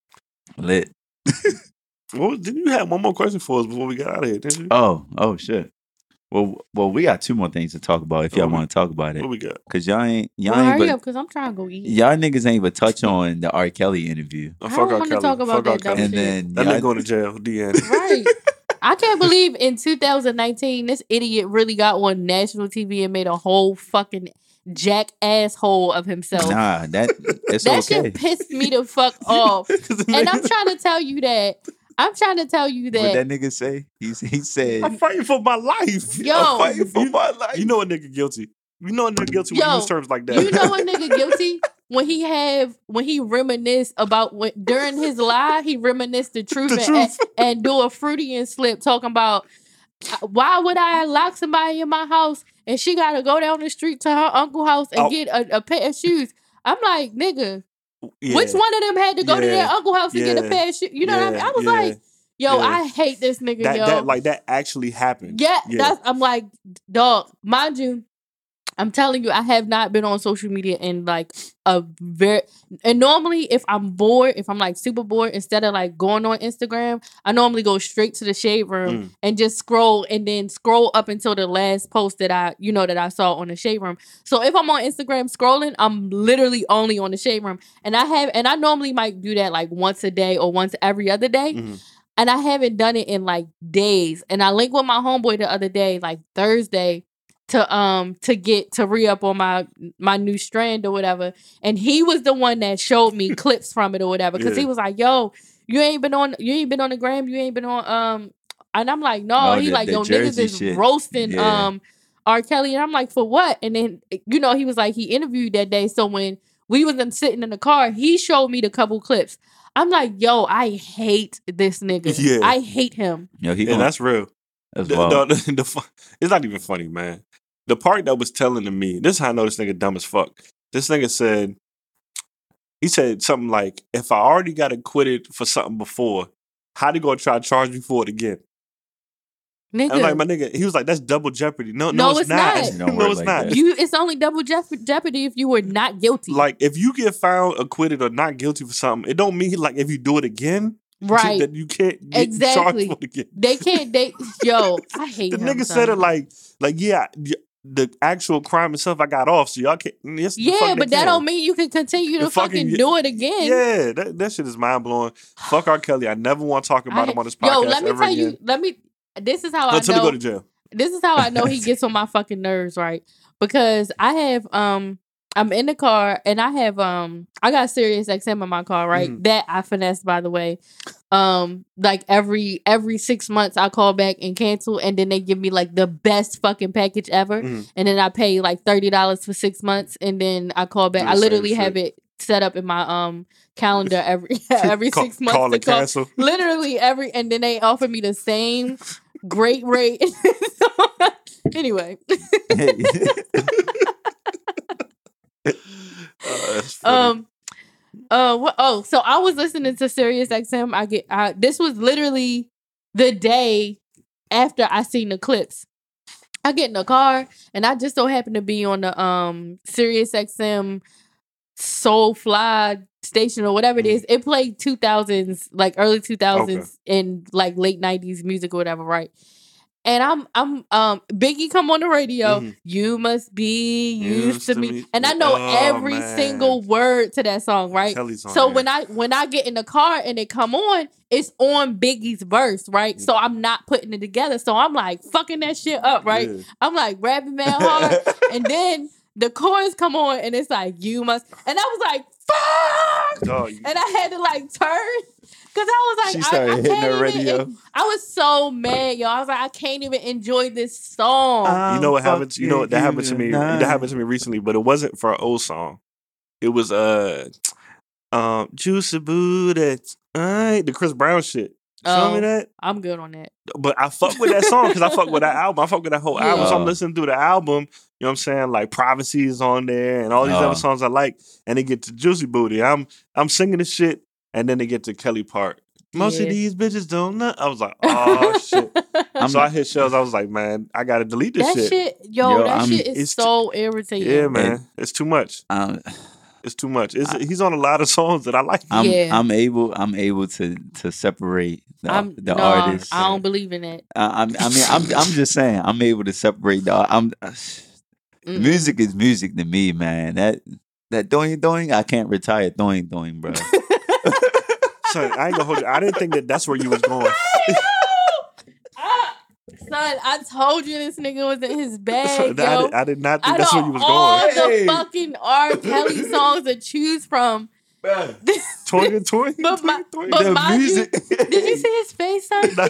Lit. What was, didn't you have one more question for us before we got out of here? Didn't you? Oh, oh shit. Well, well, we got two more things to talk about if y'all Oh, want to talk about it. what we got? Cause y'all ain't y'all Well, ain't hurry but up, cause I'm trying to go eat. y'all niggas ain't even touch on the R. Kelly interview. Oh, I fuck don't wanna Kelly. talk about Fuck R. that Kelly. And shit. then That y'all- nigga going to jail. The end. Right. I can't believe in 2019 this idiot really got on national TV and made a whole fucking jack asshole of himself. Nah, that it's that okay. shit pissed me the fuck off. And I'm trying to tell you that. I'm trying to tell you that. What that. that nigga say? He he said, I'm fighting for my life. Yo, "I'm fighting for you- my life." You know a nigga guilty. You know a nigga guilty when Yo, you use terms like that. You know a nigga guilty when he have when he reminisce about when during his lie he reminisce the truth, The and, truth. and do a Freudian slip talking about "Uh, why would I lock somebody in my house and she got to go down the street to her uncle house and Oh. get a, a pair of shoes. I'm like nigga, Yeah. which one of them had to go to their uncle house and get a Yeah. pair of shoes? You know what I mean? I was Yeah. like, yo, Yeah. I hate this nigga, That, yo. that like that actually happened. Yeah, Yeah. that's I'm like, dog, mind you, I'm telling you, I have not been on social media in like a very and normally if I'm bored, if I'm like super bored, instead of like going on Instagram, I normally go straight to the shade room Mm. and just scroll and then scroll up until the last post that I, you know, that I saw on the shade room. So if I'm on Instagram scrolling, I'm literally only on the shade room. And I have and I normally might do that like once a day or once every other day Mhm. and I haven't done it in like days. And I linked with my homeboy the other day, like Thursday, to um to get to re up on my my new strand or whatever. And he was the one that showed me clips from it or whatever. Cause he was like, "Yo, you ain't been on you ain't been on the gram, you ain't been on um." And I'm like, "No." Oh, he the- like, the "Yo, niggas Jersey is roasting Yeah. um R. Kelly," and I'm like, "For what?" And then you know he was like, he interviewed that day, so when we was in- sitting in the car, he showed me the couple clips. I'm like, yo, I hate this nigga. Yeah. I hate him. Yo, he And gonna, that's real. That's The- wild. the- the fu- it's not even funny, man. the part that was telling to me, this is how I know this nigga dumb as fuck. This nigga said, he said something like, if I already got acquitted for something before, how they gonna try to charge me for it again? Nigga, I'm like, my nigga, he was like, that's double jeopardy. No, No, no, it's, it's not. not. No, it's like not. that. you it's only double jeop- jeopardy if you were not guilty. Like, if you get found acquitted or not guilty for something, it don't mean like if you do it again, right. that you can't Exactly. charged for it again. They can't they yo, I hate The nigga said it like, like yeah, the actual crime itself I got off, so y'all can't. Yes, Yeah, but that don't mean you can continue to fucking- fucking do it again. Yeah, that, that shit is mind blowing. Fuck R. Kelly. I never want to talk about I- him on this podcast Yo, let me tell again. you, let me this is how Until I know go to jail. this is how I know he gets on my fucking nerves, right? Because I have um I'm in the car and I have um I got Sirius XM in my car, right? Mhm. That I finessed by the way. Um like every every 6 months I call back and cancel and then they give me like the best fucking package ever Mhm. and then I pay like $30 for 6 months and then I call back. I literally have it set up in my um calendar every every Call- 6 months Call to call cancel. literally every and then they offer me the same great rate anyway That's um uh what oh so i was listening to sirius xm i get I, this was literally the day after i seen the clips. I get in the car and i just so happen to be on the um sirius xm soul fly station or whatever it is. It played 2000s like early 2000s and like late 90s music or whatever right and I'm I'm um Biggie come on the radio. Mhm. You must be used, Used to to me, me. and I know Oh, every man. single word to that song, right? So when I when I get in the car and it come on, it's on Biggie's verse, right? So I'm not putting it together. So I'm like fucking that shit up, right? Yeah. I'm like rapping man hard, and then the chorus come on and it's like you must, and I was like fuck, Dog, you- and I had to like turn because I was like She I- started I, hitting can't the even- I was so mad, yo. I was like, I can't even enjoy this song. you know what happened? To, you know what that happened to me. tonight. That happened to me recently, but it wasn't for an old song. It was uh, um, Juicy Booty, alright, the Chris Brown shit. Show me Oh. that. I'm good on that. But I fuck with that song because I fuck with that album. I fuck with that whole album. So I'm listening through the album. You know what I'm saying? Like Privacy is on there and all these Oh. other songs I like. And they get to Juicy Booty. I'm I'm singing the shit, and then they get to Kelly Park. Most Yeah. of these bitches don't know. I was like, oh shit. I'm- so I hit shows. I was like, man, I gotta delete this that shit. shit, yo, Yo, that I'm- shit is it's so irritating. Yeah, man, it's too much. Um, It's too much. It's, I- he's on a lot of songs that I like. I'm Yeah. I'm able I'm able to to separate the, I'm the no, artist. I don't believe in that. I, I'm, mean, I'm I'm just saying, I'm able to separate the. I'm Mm-mm. music is music to me, man. That that doing doing, I can't retire doing doing, bro. Son, I ain't gonna hold you. I didn't think that that's where you was going. Son, I told you this nigga was in his bag, I, yo. did, I did not think Out that's where you was going. all going. the Hey. fucking R. Kelly songs to choose from, Toy and toy. But my- toy, but toy. mind you- did you see his face, son? Nah.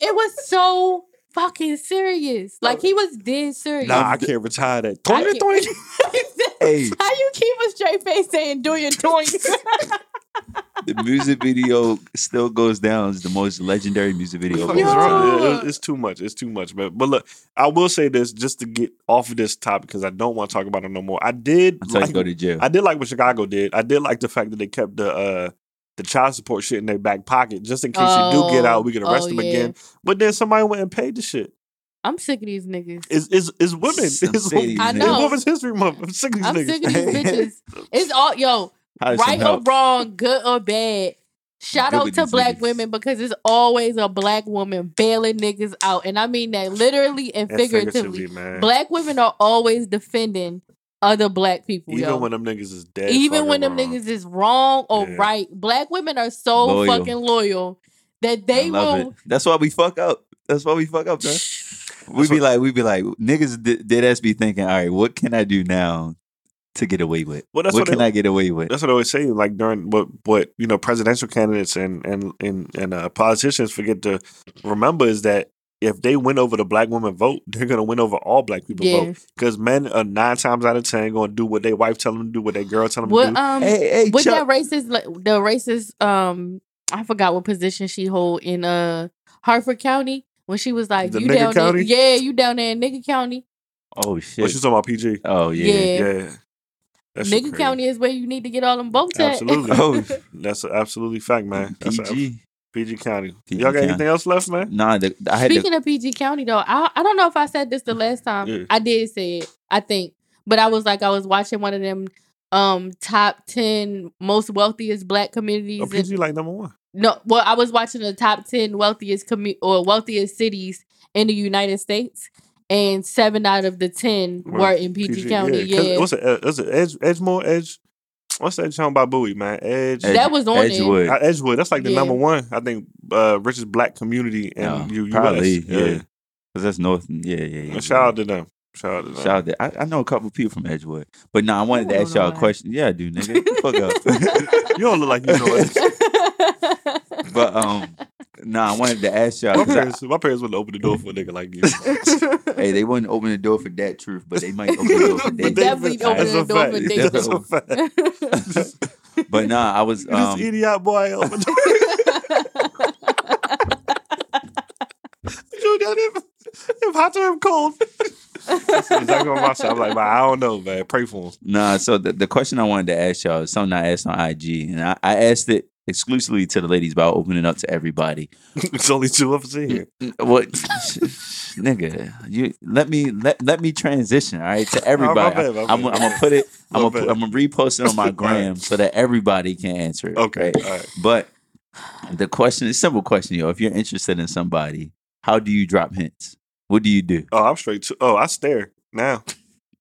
It was so fucking serious. Like he was dead serious. Nah, I can't retire that. Toy I and toy. hey, How you keep a straight face saying do your doing? The music video still goes down as the most legendary music video. Of all time. wrong? It- it- it's too much. It's too much. But but look, I will say this just to get off of this topic because I don't want to talk about it no more. I did Until like, you go to jail. I did like what Chicago did. I did like the fact that they kept the uh the child support shit in their back pocket just in case you do get out, we can Oh, arrest oh, them yeah. again. But then somebody went and paid the shit. I'm sick of these niggas. It's is is women. Some It's, shady I it's know. Women's History Month. I'm sick of these I'm niggas. sick of these bitches. It's all yo, How does some right or wrong, good or bad. Shout Good out to black niggas. women because it's always a black woman bailing niggas out. And I mean that literally and, And figuratively. man. Black women are always defending other black people. Even yo. when them niggas is dead. Even when them wrong. niggas is wrong or Yeah. right. Black women are so Loyal. fucking loyal that they will it. That's why we fuck up. That's why we fuck up, man. We That's be like, we be like, niggas did, did us be thinking, all right, what can I do now to get away with? Well, that's what what can they- I get away with? That's what I always say. Like during what what you know, presidential candidates and and and and uh, politicians forget to remember is that if they win over the black woman vote, they're gonna win over all black people Yeah. vote. Because men are nine times out of ten gonna do what their wife tell them to do, what their girl tell them What to do. um Hey, hey, what Chuck. that racist like, the racist um I forgot what position she hold in uh Hartford County when she was like The you nigger down county? there yeah you down there in nigga county Oh shit! What shit. you talking about, PG? Oh yeah. Yeah. Yeah. That shit Nigga. County is where you need to get all them votes at. Absolutely. Oh That's a absolutely fact, man. That's a- PG. PG County. PG Y'all got County. anything else left, man? Nah, the, I had Speaking to. of PG County though, I I don't know if I said this the last time. Yeah. I did say it, I think. But I was like I was watching one of them um top ten most wealthiest black communities Oh, in- PG like number one. No, well, I was watching the top ten wealthiest commu- or wealthiest cities in the United States, and seven out of the ten Well, were in PG, County. Yeah, What's it? Uh, was it Edge, Edgemore? Edge? What's that song by Bowie, man? Edge. Edge- that was on Edgewood. Uh, Edgewood. That's like the Yeah. number one. I think uh, richest black community in No, U- US. probably, yeah. Cause that's north. Yeah, yeah, yeah. Well, Shout out to them. Shout out to them. Shout out to, I, I know a couple people from Edgewood, but nah, I wanted to ask y'all a question. Yeah, I do, nigga. Fuck up. you don't look like you know it. it. but um, nah, I wanted to ask y'all. My 'cause I- parents, my parents wouldn't open the door for a nigga like you. hey, they wouldn't open the door for that truth, but they might open the door for They that. definitely truth. open That's the a door fact. for Dave. That's a fact. But nah, I was um, this idiot boy open the You got him. If hot or him cold. That's exactly what I said. I'm like, man, I don't know, man. Pray for him. Nah, so the, the question I wanted to ask y'all is something I asked on IG, and I, I asked it exclusively to the ladies, I'll it up to everybody. It's only two of us in here. What, nigga? You let me let, let me transition, all right, to oh, everybody. bad, my I'm. I'm gonna put it. I'm gonna, put. I'm gonna repost it on my gram so that everybody can answer it. Okay. right? All right. But the question is a simple question, yo. If you're interested in somebody, how do you drop hints? What do you do? Oh, I'm straight to. Oh, I stare now.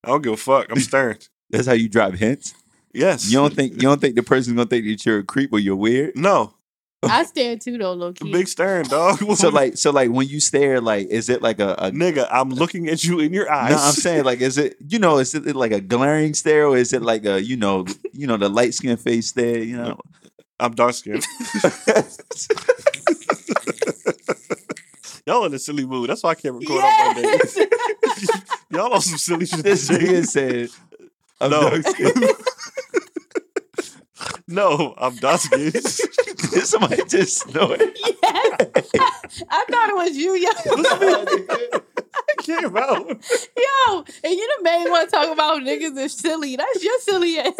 I don't give a fuck. I'm staring. That's how you drop hints. Yes. You don't think you don't think the person's gonna think that you're a creep or you're weird? No. I stare too though, low key. Big staring, dog. So like so like when you stare, like is it like a, a nigga, I'm looking at you in your eyes. no, I'm saying like is it you know is it like a glaring stare or is it like a you know you know the light skin face stare you know I'm dark skinned. Y'all in a silly mood. That's why I can't record on Monday. Yes. Y'all on some silly shit. this today. nigga said I'm No. dark skinned. no, I'm dark skinned. somebody just snorted. yes. I thought it was you, yo. I came out. Yo, and you the main one talking about niggas is silly. That's your silly ass.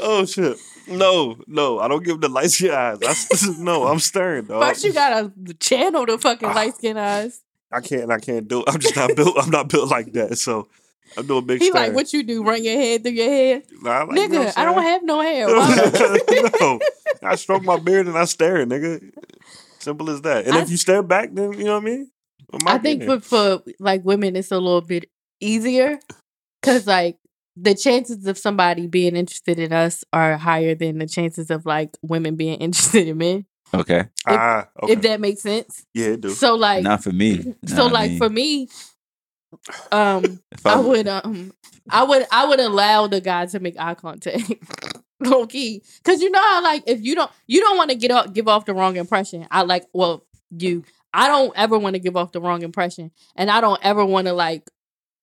Oh shit. No, no, I don't give the light skin eyes. I, s- no, I'm staring, dog. First, you gotta channel the fucking light skin eyes. I can't. I can't do. it. I'm just not built. I'm not built like that. So I'm doing big. He staring. like, what you do? Run your head through your hair, Nah, I like, you know nigga. I don't have no hair. No, I stroke my beard and I stare, nigga. Simple as that. And I- if you stare back, then you know what I mean. What I think for, for like women, it's a little bit easier because like the chances of somebody being interested in us are higher than the chances of like women being interested in men. Okay, there. ah, okay. If that makes sense. yeah, it do. So like, not for me. so like mean, for me, um, I would um, I would I would allow the guy to make eye contact. Low key, because you know how like if you don't you don't want to get off give off the wrong impression. I like well you I don't ever want to give off the wrong impression, and I don't ever want to like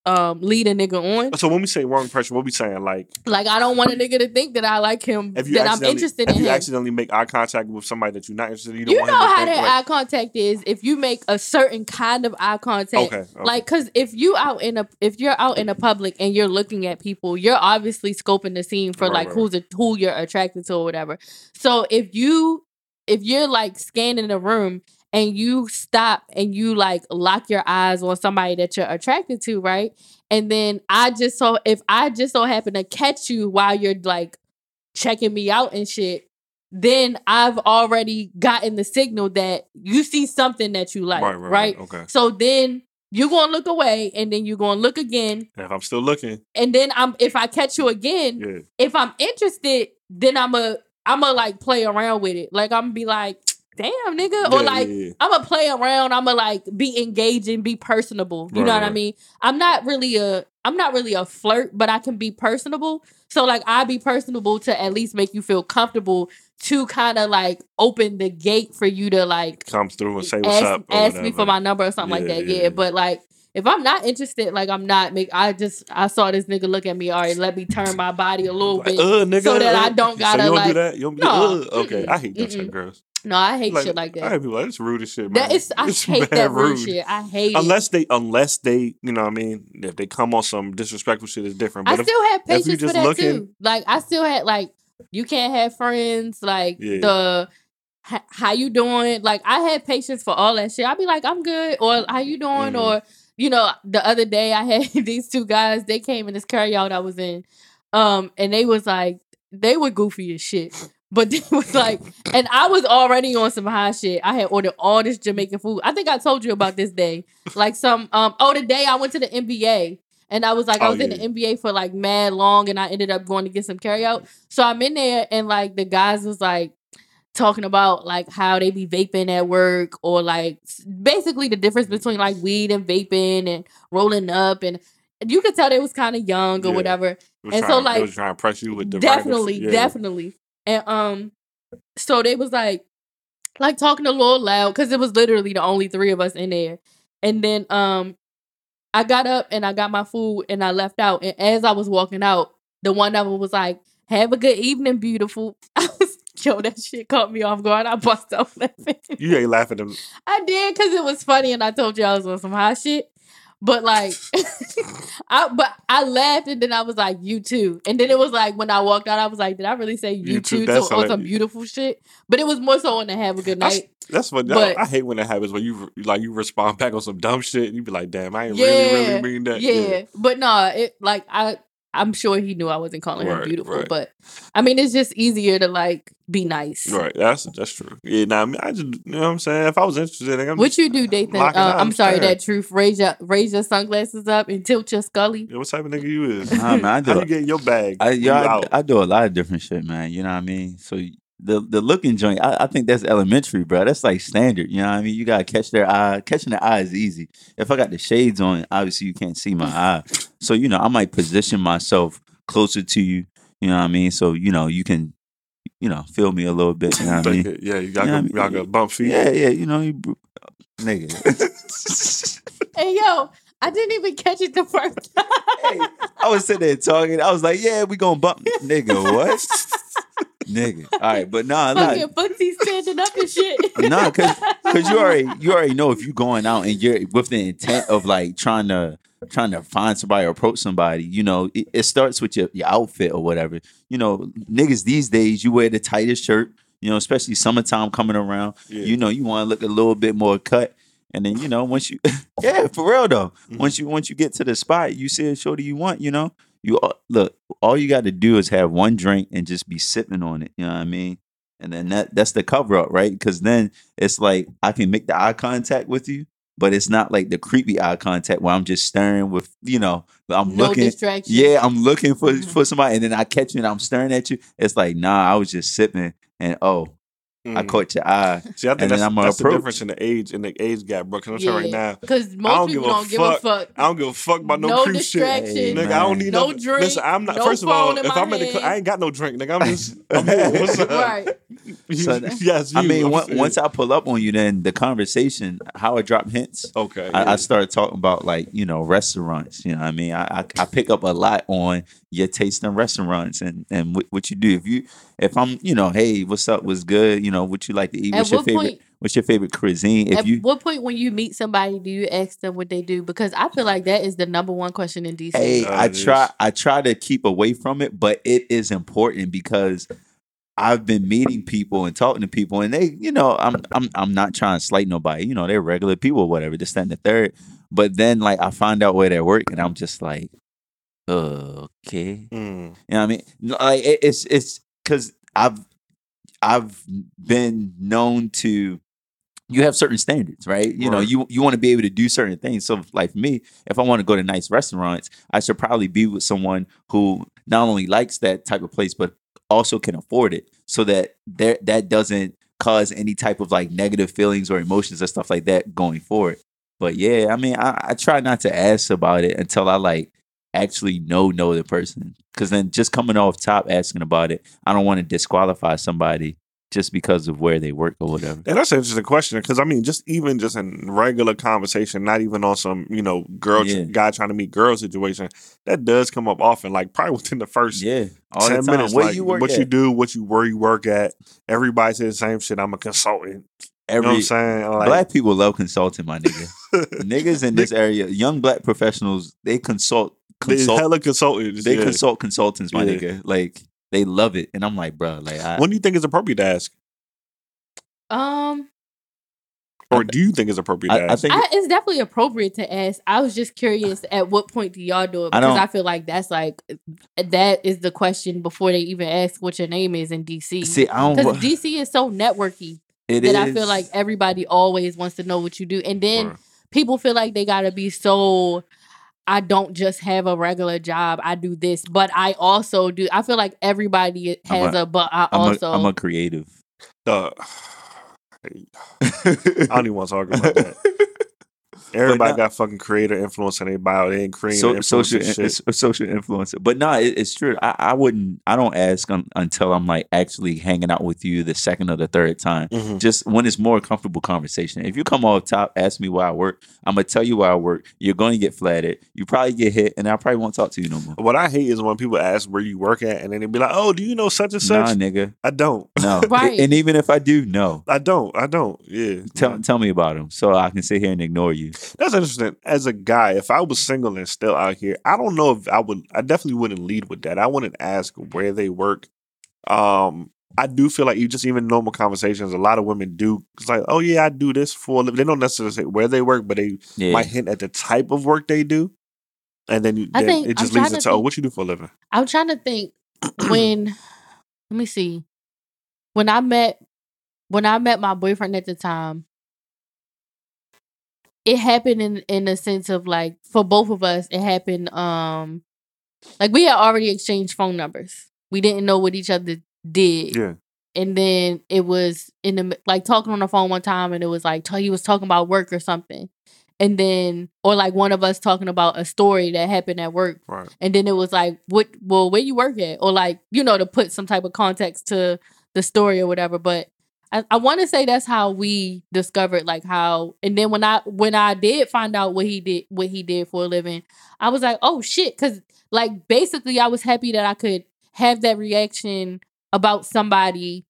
um lead a nigga on. So when we say wrong impression, what we saying? Like Like I don't want a nigga to think that I like him, if you that I'm interested if in you him. accidentally make eye contact with somebody that you're not interested in, you don't You know how that like, eye contact is if you make a certain kind of eye contact. okay, okay. Like, cause if you out in a if you're out in a public and you're looking at people, you're obviously scoping the scene for Right, like right. who's a, who you're attracted to or whatever. So if you if you're like scanning the room and you stop and you like lock your eyes on somebody that you're attracted to, right? And then I just so if I just so happen to catch you while you're like checking me out and shit, then I've already gotten the signal that you see something that you like, right, right? right, right, Okay. So then you're gonna look away, and then you're gonna look again, And if I'm still looking, and then I'm if I catch you again, yeah, if I'm interested, then I'm a I'm gonna like play around with it. Like I'm gonna be like, damn nigga, or Yeah, like yeah, yeah. I'm gonna play around. I'm gonna like be engaging, be personable. You Right, know what I mean? I'm not really a I'm not really a flirt, but I can be personable. So like I be personable to at least make you feel comfortable to kind of like open the gate for you to like come through and say what's ask, up. or ask me for my number or something like that. yeah, but like if I'm not interested, like I'm not make I just I saw this nigga look at me. All right, let me turn my body a little Like, bit. uh, nigga, so that I uh. don't gotta, you don't like- do that. You don't be No, uh, okay. I hate those type girls. No, I hate shit like that. I hate people like it's rude as shit. Man. That is, I It's hate that rude shit. I hate it. Unless they, unless they, you know, what I mean, if they come on some disrespectful shit, is different. I But if, still had patience for that looking- too. Like I still had like you can't have friends. Like Yeah. the how you doing? Like I had patience for all that shit. I'd be like, I'm good, or how you doing, Mhm. or you know, the other day I had these two guys. They came in this carryout I was in, um, and they was like, they were goofy as shit. But it was like, and I was already on some high shit. I had ordered all this Jamaican food. I think I told you about this day. Like some, um, oh, the day I went to the MVA. And I was like, I Oh, was in the MVA for like mad long, and I ended up going to get some carryout. So I'm in there, and like the guys was like talking about like how they be vaping at work, or like basically the difference between like weed and vaping and rolling up, and you could tell they was kind of young or Yeah. whatever. And so, trying- like, it was trying to press you with the definitely, yeah. definitely. And um, so they was like, like talking a little loud because it was literally the only three of us in there. And then um, I got up and I got my food and I left out. And as I was walking out, the one of them was like, "Have a good evening, beautiful." I was yo, that shit caught me off guard. I bust out laughing. You ain't laughing at them. I did because it was funny, and I told you I was on some high shit. But like, I but I laughed, and then I was like, "You too." And then it was like when I walked out, I was like, "Did I really say you, You too, too?" to, on some beautiful shit. But it was more so on the have a good night. that's what But- I hate when that happens. When you like you respond back on some dumb shit, and you be like, "Damn, I ain't Yeah, really really mean that." Yeah, but no, it like I. I'm sure he knew I wasn't calling her Right, beautiful, right. but I mean, it's just easier to like be nice. Right, that's that's true. Yeah, nah, I mean, I just you know what I'm saying. If I was interested, I'm What you do, Dathan? Lock it Uh, I'm sorry, fair. that truth. Raise your raise your sunglasses up and tilt your scully. Yeah, what type of nigga you is? Nah, man, I do How it. you get your bag? I, when yeah, I. I do a lot of different shit, man. You know what I mean? So the the looking joint, I, I think that's elementary, bro. That's like standard. You know what I mean? You gotta catch their eye. Catching the eye is easy. If I got the shades on, obviously you can't see my eye. So you know, I might position myself closer to you. You know what I mean? So you know, you can, you know, feel me a little bit. You know what I mean? Uh, yeah, you got Yeah, I to mean, y'all got bump feet. Yeah, yeah. You know, you, br- nigga. Hey yo, I didn't even catch it the first time. hey, I was sitting there talking. I was like, "Yeah, we gonna bump, nigga." What, nigga? All right, but nah, nah, Fucking footsie standing up and shit. nah, cause, cause you already, you already know if you're going out and you're with the intent of like trying to, trying to find somebody or approach somebody. You know, it, it starts with your your outfit or whatever. You know, niggas these days, you wear the tightest shirt. You know, especially summertime coming around. Yeah. You know, you want to look a little bit more cut. And then you know, once you, yeah, for real though. Mhm. Once you once you get to the spot, you see a shorty you want. You know, you all- look. All you got to do is have one drink and just be sipping on it. You know what I mean? And then that that's the cover up, right? Because then it's like I can make the eye contact with you, but it's not like the creepy eye contact where I'm just staring with you know I'm no looking. distraction. Yeah, I'm looking for Mhm. for somebody, and then I catch you and I'm staring at you. It's like nah, I was just sipping, and oh, I Mm. caught your eye. See, I think and that's, I'ma that's the difference in the age in the age gap, bro. Because I'm saying right now, Because don't most people give don't give a fuck. fuck. I don't give a fuck about no, No creep shit. distraction. Hey, Nigga, man. I don't need No no, drink, Listen, I'm not. no first of all, phone in if my I'm in the, cl- hand. I ain't got no drink, nigga. I'm just. I'm here. What's up? right. So- yes, you. I mean, I'm once, once I pull up on you, then the conversation, how I drop hints, okay, I, yeah. I started talking about like you know restaurants. You know, what I mean, I, I I pick up a lot on your taste in restaurants and and what, what you do. If you if I'm you know, hey, what's up? What's good? You know, what you like to eat? At What's your what favorite? point? What's your favorite cuisine? If At you what point when you meet somebody do you ask them what they do? Because I feel like that is the number one question in DC. Hey, I try. I try to keep away from it, but it is important because I've been meeting people and talking to people, and they, you know, I'm I'm I'm not trying to slight nobody. You know, they're regular people, or whatever. This, that, and the third. But then, like, I find out where they work, and I'm just like, okay. Mm. You know what I mean? Like, it, it's it's because I've I've been known to. You have certain standards, right? You know, you you want to be able to do certain things. So, like me, if I want to go to nice restaurants, I should probably be with someone who not only likes that type of place, but also can afford it, so that there that doesn't cause any type of like negative feelings or emotions or stuff like that going forward. But yeah, I mean, I, I try not to ask about it until I like actually know know the person, because then just coming off top asking about it, I don't want to disqualify somebody just because of where they work or whatever. And that's an interesting question because I mean, just even just in regular conversation, not even on some you know girl Yeah. guy trying to meet girl situation, that does come up often. Like probably within the first Yeah, all the ten time. minutes, Where like you work what at? you do, what you where you work at. Everybody says the same shit. I'm a consultant. You know I'm saying? Like, black people love consulting, my nigga. Niggas in this area, young black professionals, they consult they consult hella consultants. they yeah. consult consultants, my Yeah. nigga. Like they love it, and I'm like, bro, like I, When do you think it's appropriate to ask, Um, or do you think it's appropriate to I, I think I, it's definitely appropriate to ask. I was just curious at what point do y'all do it because don't- I, feel like that's like that is the question before they even ask what your name is in DC. see, I don't. Because DC is so networky It that I feel like everybody always wants to know what you do, and then Right. people feel like they gotta be so. I don't just have a regular job. I do this, but I also do. I feel like everybody I'm has a, but I I'm also. a, I'm a creative. Uh, I don't even want to talk about that. Everybody no- got fucking creator influence in their bio. They ain't creating so, influence social and in- shit. it's a social influencer. But no, it, it's true. I, I wouldn't. I don't ask un, until I'm like actually hanging out with you the second or the third time. Mhm. Just when it's more comfortable conversation. If you come off top, ask me why I work. I'm gonna tell you why I work. You're going to get flattered. You probably get hit, and I probably won't talk to you no more. What I hate is when people ask where you work at, and then they be like, "Oh, do you know such and such?" Nah, nigga. I don't. No. Right. And even if I do, no. I don't. I don't. Yeah. Tell tell me about them so I can sit here and ignore you. That's interesting. As a guy, if I was single and still out here, I don't know if I would. I definitely wouldn't lead with that. I wouldn't ask where they work. Um, I do feel like you just even normal conversations. A lot of women do. It's like, oh yeah, I do this for. a living." They don't necessarily say where they work, but they Yeah. might hint at the type of work they do, and then you. I Then think- it just I'm leads trying into to oh, what you do for a living. I'm trying to think when let me see. When I met when I met my boyfriend at the time, it happened in in a sense of like for both of us, it happened um like we had already exchanged phone numbers. We didn't know what each other did. Yeah. And then it was in the like talking on the phone one time and it was like he was talking about work or something. And then or like one of us talking about a story that happened at work Right. and then it was like, what, well, where you work at? Or like, you know, to put some type of context to the story or whatever. But I, I want to say that's how we discovered like how, and then when I, when I did find out what he did, what he did for a living, I was like, oh shit. Cause like basically I was happy that I could have that reaction about somebody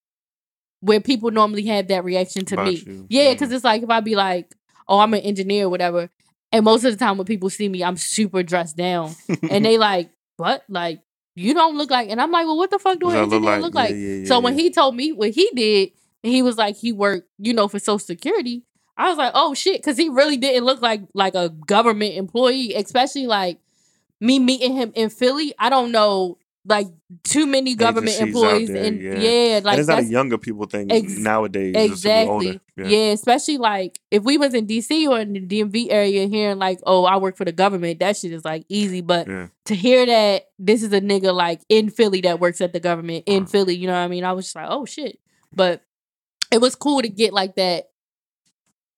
where people normally have that reaction to About me. you. Yeah. Cause it's like, if I be like, oh, I'm an engineer or whatever. And most of the time when people see me, I'm super dressed down and they like, what? Like, you don't look like, and I'm like, well, what the fuck do an does that engineer look like? Yeah, yeah, so yeah, when he told me what he did, and he was like, he worked, you know, for Social Security, I was like, oh shit, because he really didn't look like like a government employee, especially like me meeting him in Philly. I don't know, like too many government Agencies employees, there, and yeah. yeah, like and it's not a younger people thing Ex- nowadays. it's just a little Exactly. older. Yeah. especially like if we was in DC or in the DMV area hearing like, oh, I work for the government, that shit is like easy. But Yeah. to hear that this is a nigga like in Philly that works at the government in Right. Philly, you know what I mean? I was just like, oh shit. But it was cool to get like that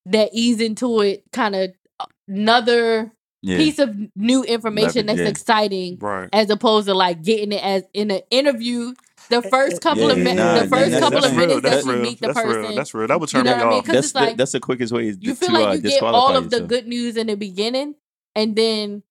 that ease into it, kind of uh, another Yeah. piece of new information Love that's yeah. exciting Right. as opposed to like getting it as in an interview. The eh, first eh, couple Yeah, of minutes, nah, the first that's- couple that's of real, minutes that's that you real, meet the that's person, Real, that's real. That would You turn know me what I mean? that's it's the, like- that's the quickest way you to feel uh, like you get all of the yourself. good news in the beginning, and then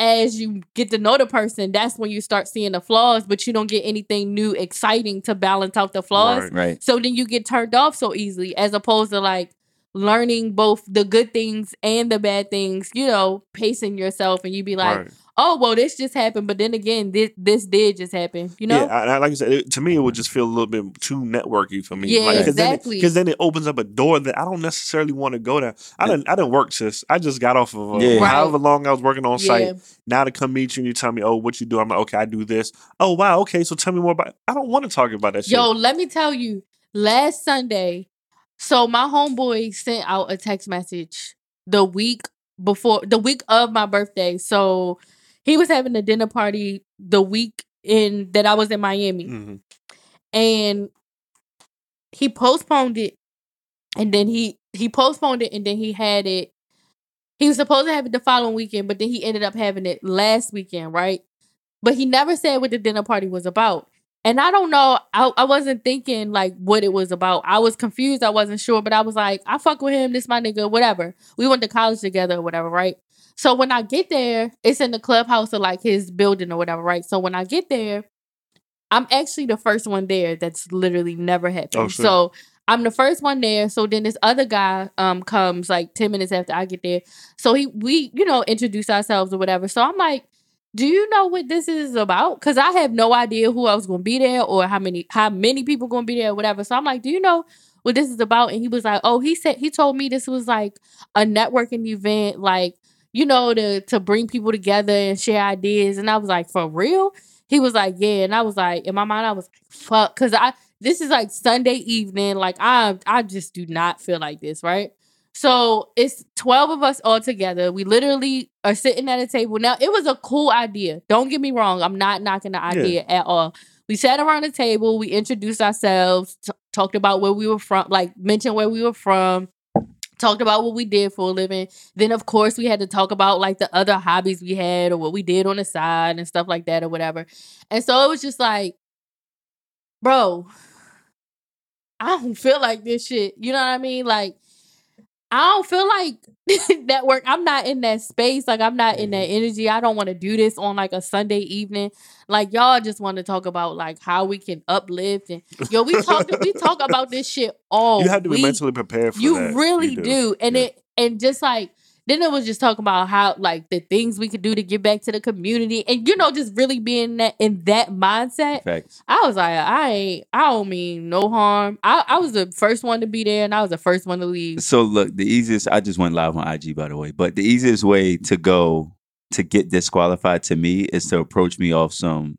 as you get to know the person, that's when you start seeing the flaws, but you don't get anything new, exciting to balance out the flaws. Right. Right. So then you get turned off so easily, as opposed to like learning both the good things and the bad things. You know, pacing yourself, and you be like, right. "Oh, well, this just happened," but then again, this this did just happen. You know? Yeah, I, I- like I said, it, to me, it would just feel a little bit too networky for me. Yeah, like, exactly. Because then, it opens up a door that I don't necessarily want to go down. I didn't. I didn't work, sis. I just got off of uh, Yeah. Right. however long I was working on site. yeah. Now to come meet you and you tell me, oh, what you do? I'm like, okay, I do this. Oh, wow, okay. So tell me more about. I don't want to talk about that shit. Yo, let me tell you, last Sunday, so my homeboy sent out a text message the week before, the week of my birthday. So he was having a dinner party the week in that I was in Miami, Mhm. and he postponed it, and then he he postponed it, and then he had it. He was supposed to have it the following weekend, but then he ended up having it last weekend, right? But he never said what the dinner party was about. And I don't know, I, I wasn't thinking like what it was about. I was confused, I wasn't sure, but I was like, I fuck with him, this my nigga, whatever. We went to college together or whatever, right? So when I get there, it's in the clubhouse of like his building or whatever, right? So when I get there, I'm actually the first one there that's literally never happened. Oh, shit. so I'm the first one there. So then this other guy um comes like 10 minutes after I get there. So he we, you know, introduce ourselves or whatever. So I'm like, do you know what this is about? Because I have no idea who else gonna be there or how many how many people gonna be there or whatever. So I'm like, do you know what this is about? And he was like, oh, he said he told me this was like a networking event, like you know, to to bring people together and share ideas. And I was like, for real? He was like, yeah. And I was like, in my mind, I was like, fuck, because I this is like Sunday evening. Like I I just do not feel like this, right? So it's 12 of us all together. We literally are sitting at a table. Now, it was a cool idea. Don't get me wrong. I'm not knocking the idea at all. We sat around the table. We introduced ourselves, t- talked about where we were from, like mentioned where we were from, talked about what we did for a living. Then, of course, we had to talk about like the other hobbies we had or what we did on the side and stuff like that or whatever. And so it was just like, bro, I don't feel like this shit. You know what I mean? Like, I don't feel like that work. I'm not in that space. Like, I'm not in that mm-hmm. energy. I don't want to do this on like a Sunday evening. Like, y'all just want to talk about like how we can uplift and yo, we talk we talk about this shit all you have to be mentally prepared for You that. really do. And Yeah. it and just like then it was just talking about how like the things we could do to give back to the community and you know just really being that in that mindset. I was like, I ain't I don't mean no harm. I, I was the first one to be there and I was the first one to leave. So look, the easiest I just went live on IG by the way, but the easiest way to go to get disqualified to me is to approach me off some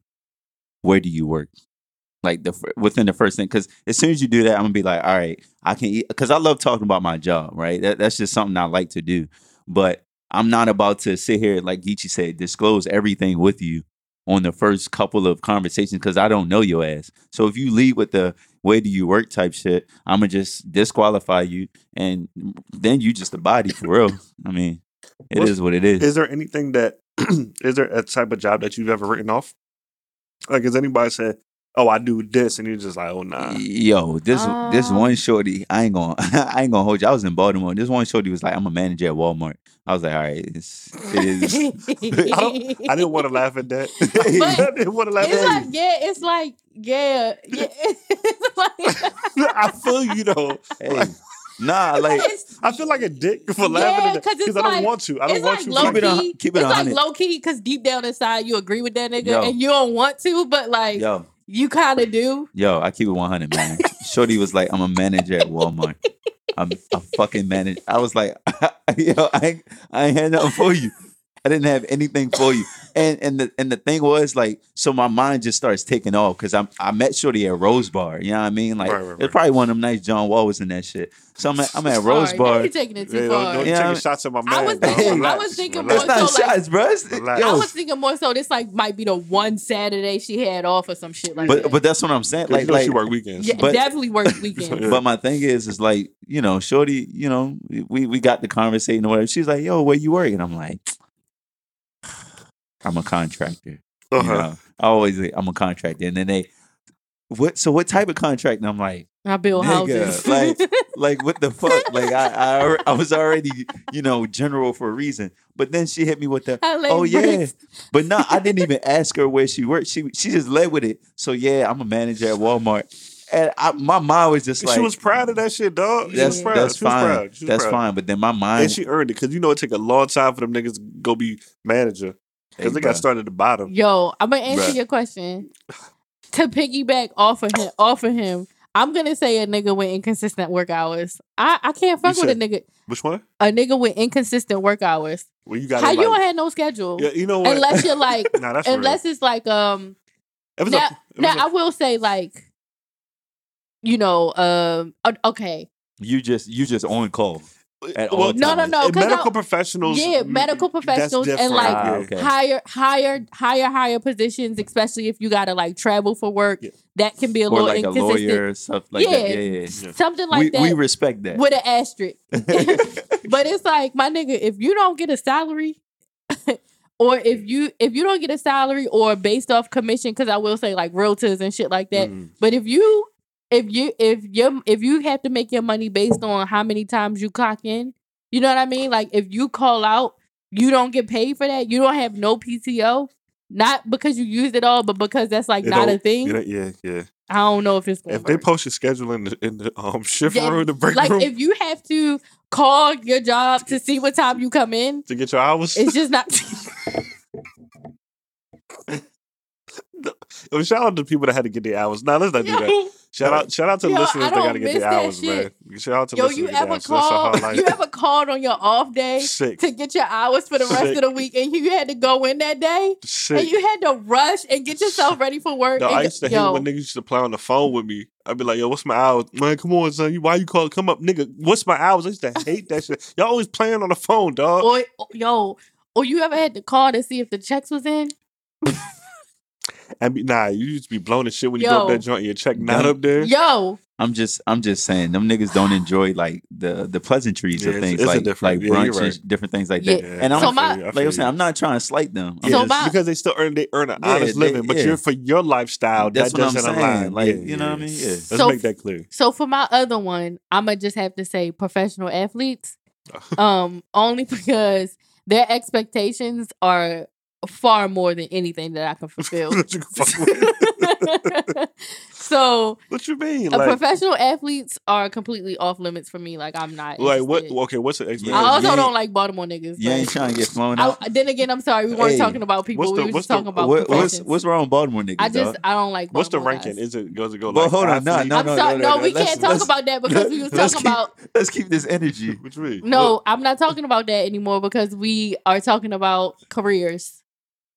where do you work? Like the within the first thing, because as soon as you do that, I'm gonna be like, all right, I can eat because I love talking about my job, right? That, that's just something I like to do. But I'm not about to sit here, like Geechee said, disclose everything with you on the first couple of conversations because I don't know your ass. So if you lead with the where do you work type shit, I'm gonna just disqualify you, and then you just a body for real. I mean, it is what it is. Is there anything that is there a type of job that you've ever written off? Like, has anybody said, "Oh, I do this," and you're just like, "Oh, nah." Yo, this this Um, one shorty, I ain't gonna I ain't gonna hold you. I was in Baltimore. This one shorty was like, I'm a manager at Walmart. I was like, all right, it's, it is. I, I didn't want to laugh at that. But I didn't want to laugh It's at like, yeah, it's like, yeah, yeah. It's like, I feel you though. hey, nah, like I feel like a dick for laughing Yeah, at that 'cause it's because I don't like- want to. I don't want like you. low Keep it a hun- key. keep it it's a like low key because deep down inside you agree with that nigga Yo. and you don't want to, but like yo, you kind of do. yo, I keep it 100, man. Shorty was like, I'm a manager at Walmart. I'm a fucking manager. I was like, yo, I ain't, I ain't had nothing for you. I didn't have anything for you. And and the and the thing was like, so my mind just starts taking off because I'm I met Shorty at Rose Bar. You know what I mean? Like Right, right, right. it's probably one of them nice John Wall was in that shit. So I'm at, I'm at Rose Sorry, Bar. now you taking it too Yeah, far. don't, don't Yeah, taking I- shots at my man. I was bro. thinking- I was thinking relax. It's not more so, like- shots, bro. It's- Relax. I was thinking more so this like might be the one Saturday she had off or some shit like but that. but that's what I'm saying. 'Cause you Like know like she work weekends. yeah, but- definitely work weekends. Yeah. But my thing is, is like, you know, Shorty, you know, we we got the conversation or whatever. She's like, yo, where you work? And I'm like, I'm a contractor. Uh-huh. know, I always say I'm a contractor. And then they what so what type of contract? And I'm like, I build Nigga, houses. like- like what the fuck? Like I I, I was already, you know, general for a reason. But then she hit me with the I lay Oh yeah, but no, I didn't even ask her where she worked. She she just led with it. So yeah, I'm a manager at Walmart, and I, my mind was just like, she was proud of that shit, dog. She that's was proud. that's she was fine. proud. She was That's proud. fine. But then my mind, And she earned it because you know it take a long time for them niggas to go be manager because Hey, they got started at the bottom. Yo, I'm gonna answer Bruh. your question. To piggyback off of him, off of him, I'm gonna say a nigga with inconsistent work hours. I, I can't fuck You with a nigga Which one? a nigga with inconsistent work hours. Well, you got How it. you like- don't have no schedule? Yeah, you know what? Unless you're like, nah, that's unless it's like um. real. If Now, a, if it's now a- I will say like, you know, um, okay, you just you just on call. At all well, No, no, no, and 'cause medical professionals. yeah, mm, medical professionals and like Ah, okay. higher, higher, higher, higher positions, especially if you gotta like travel for work. Yeah. That can be a or little like a inconsistent. lawyer, stuff like that. Yeah. Yeah, yeah. Yeah. Something like we that. we respect that. with an asterisk. but it's like, my nigga, if you don't get a salary or if you if you don't get a salary or based off commission, because I will say like realtors and shit like that. Mhm. But if you if you if you if you have to make your money based on how many times you clock in, you know what I mean? Like if you call out, you don't get paid for that. You don't have no PTO. Not because you used it all, but because that's like You not a thing. yeah, yeah. I don't know if it's going If they post your schedule in the in the um shift Yeah, room, the break like room Like if you have to call your job to see what time you come in, to get your hours, it's just not. Well, shout out to people that had to get their hours. Now let's not do that. Shout out, shout out to Yo, listeners that got to get their hours, shit. man. Shout out to yo, listeners Yo, you that get their ever hours. That's a hard called? You ever called on your off day sick, to get your hours for the rest Sick. of the week, and you had to go in that day, and you had to rush and get yourself ready for work. No, and I go- used to hate yo, when niggas used to play on the phone with me. I'd be like, "Yo, what's my hours, man? Come on, son. Why you call? Come up, nigga. What's my hours?" I used to hate that shit. Y'all always playing on the phone, dog. or oh, yo, or you ever had to call to see if the checks was in? And be, nah, you used to be blown and shit when you go up that joint. Your check not up there. Yo, I'm just I'm just saying them niggas don't enjoy like the the pleasantries Yeah, of it's- things it's a like different- like yeah, brunch right. and different things like Yeah. that. And I'm So my- you, I like feel I'm saying. I'm not trying to slight them. I'm So just- my- because they still earn they earn an Yeah, honest they- living, but yeah. you're for your lifestyle. That's that what I'm doesn't saying. align. Like, Yeah, you know what I mean? Yeah. Let's So- make that clear. So for my other one, I'ma just have to say professional athletes. um, only because their expectations are far more than anything that I can fulfill. what, can fuck with. so What you mean? Like, professional athletes are completely off limits for me. Like I'm not. like what? Okay, what's the I expectation? Yeah, also you don't like Baltimore niggas. Yeah, you ain't trying to get flown out. I, then again, I'm sorry, we weren't Hey, talking about people. what's we the- were just the- talking about What- what's professions. what's wrong with Baltimore niggas? I just dog? I don't like. What's the ranking? guys. Is it goes it go Well, like hold on, no, no, no, sorry. no, No, no, we let's- can't talk let's- about that because we was talking keep- about. Let's keep this energy. What you mean? No, I'm not talking about that anymore because we are talking about careers,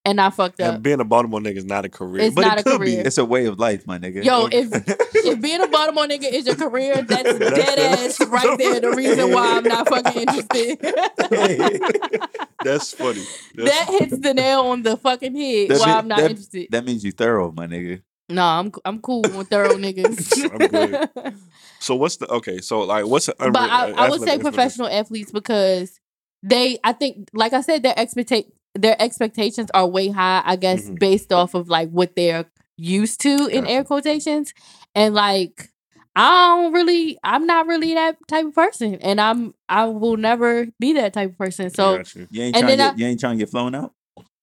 and I fucked up. And up. being a Baltimore nigga is not a career, It's but not it a could career. be. It's a way of life, my nigga. Yo, if if being a Baltimore nigga is your career, that's dead ass right there. The reason why I'm not fucking interested. That's funny. That's that hits the nail on the fucking head. That why mean- I'm not that- interested. that means you thorough, my nigga. no, I'm I'm cool with thorough niggas. I'm good. So what's the okay? So like, what's the but I, I uh, would say professional athletes because they, I think, like I said, their expecta- their expectations are way high. I guess Mhm. based off of like what they're used to in air quotations, and like I don't really, I'm not really that type of person, and I'm I will never be that type of person. So You ain't And trying to get, I- you ain't trying to get flown out.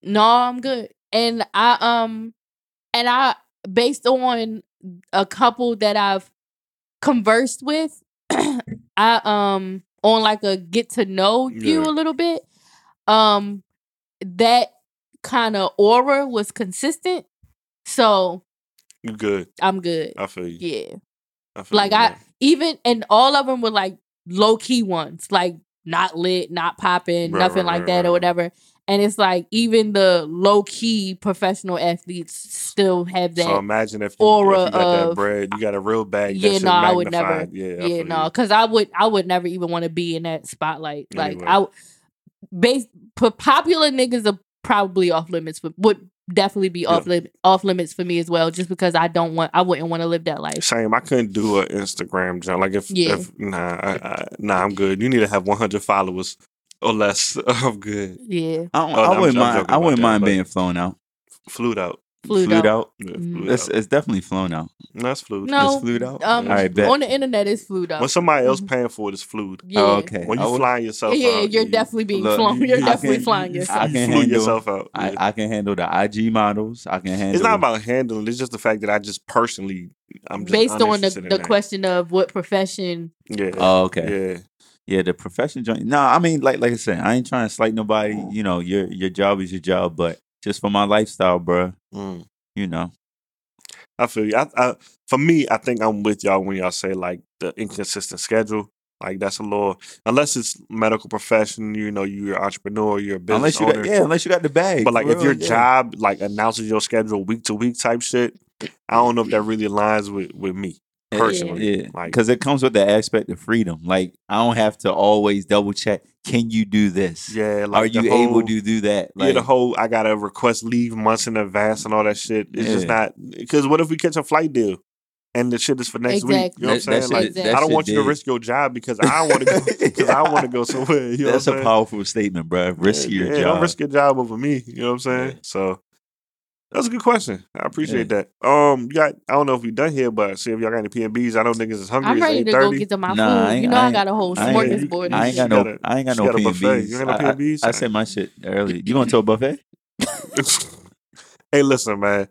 no, I'm good. And I um and I based on a couple that I've conversed with, I um on like a get to know you Yeah. a little bit. Um that kind of aura was consistent. So you good. I'm good. I feel you. Yeah. I feel Like you, I even and all of them were like low key ones, like not lit, not popping, Right, nothing right, like right, that or whatever. And it's like even the low key professional athletes still have that. So imagine if you, aura if you got that of- bread, you got a real bag. Yeah, that no, I would never. Yeah, I yeah, no, because I would I would never even want to be in that spotlight. Like Anyway. I, base popular niggas are probably off limits, but would definitely be off limit off limits for me as well. Just because I don't want, I wouldn't want to live that life. Same. I couldn't do an Instagram jump. Like if, Yeah. if nah, I, I, nah, I'm good. You need to have 100 followers or less. I'm good. Yeah, I, don't, Oh, I wouldn't I'm mind. joking I wouldn't mind but- being flown out. Flued out. Flued, Flued out. out. Yeah, Mhm. flued It's, out. it's definitely flown out. That's it's flued. No, It's flued out. Um, All right, bet. on the internet, it's flued out. When somebody else Mhm. paying for it, it's flued. Yeah. Oh, okay. When you would- flying yourself Yeah, out, you're you- definitely being Look, flown. you- You're I definitely can- flying yourself. you can flew handle- yourself out. I, Yeah. I can handle the IG models. I can handle. it's not about handling. It's just the fact that I just personally, I'm just Based on the, the question of what profession. Yeah. Oh, okay. Yeah. Yeah, the profession joint. No, I mean, like like I said, I ain't trying to slight nobody. You know, your your job is your job, but just for my lifestyle, bruh, Mm. You know, I feel you. I, I, for me, I think I'm with y'all when y'all say like the inconsistent schedule. Like that's a little unless it's medical profession, you know, you're an entrepreneur, you're a business unless you owner. got yeah, unless you got the bag. but like if your yeah. job like announces your schedule week to week type shit, I don't know if that really aligns with with me personally. Yeah, Like because it comes with the aspect of freedom. Like I don't have to always double check. Can you do this? yeah, like Are you whole, able to do that? yeah, the whole I gotta request leave months in advance and all that shit. It's just not because what if we catch a flight deal? and the shit is for next week. You know what I'm That- that saying? Like, shit- that I don't want you to risk your job because I want to go because I want to go somewhere. You know That's what a I'm saying? powerful statement, bro. Risk yeah, your yeah, job. Don't risk your job over me. You know what I'm saying? So that's a good question. I appreciate that. Um, you got I don't know if we done here, but see if y'all got any PNBs. I know niggas is hungry. I'm ready to go get to my Nah, food. You know, I I, got a whole I ain't- smorgasbord. I ain't got no. got a- I ain't got no got a buffet. PNBs. You ain't got no I- I- I, said my shit earlier. You going to a buffet? hey, listen, man.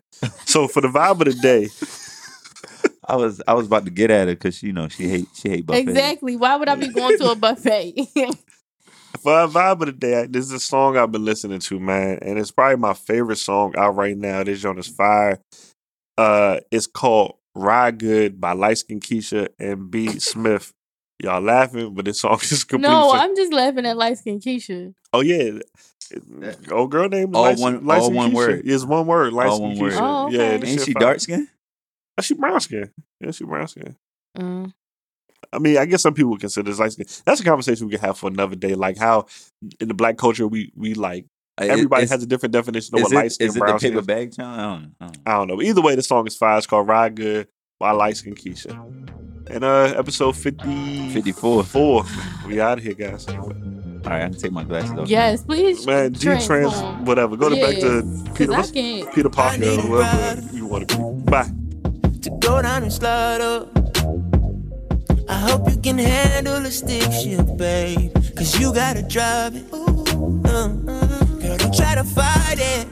So for the vibe of the day, I was I was about to get at her because you know she hate she hate buffets. Exactly. Why would I be going to a buffet? for our vibe of the day, this is a song I've been listening to, man, and it's probably my favorite song out right now. This joint is fire. Uh, it's called "Ride Good" by Light Skin Keisha and B Smith. Y'all laughing, but this song is completely. no, I'm just laughing at light skin Keisha. oh yeah, old girl name is All Light- one- Light all one Keisha. word. It's one word. Light All Skin one word. Oh, Yeah, okay. this Ain't she fire. dark skin? Oh, she brown skin. Yeah, she brown skin. Mm. I mean, I guess some people would consider this light skin. That's a conversation we can have for another day. Like how in the black culture we we like everybody Is- has a different definition of what it, light skin is it the paper bag challenge? I don't know. I don't know. I don't know. But either way, the song is fire. It's called Ride Good by Light Skin Keisha. And uh episode 50, 54. Four. We out of here, guys. All right, I can take my glasses off. Yes, please. Man, G trans whatever. Go to back to Peter I can't. Peter Parker or whoever you want to be. Bye. to go down and slide up. I hope you can handle the stick shift, babe. Cause you gotta drive it. Uh, girl, don't try to fight it.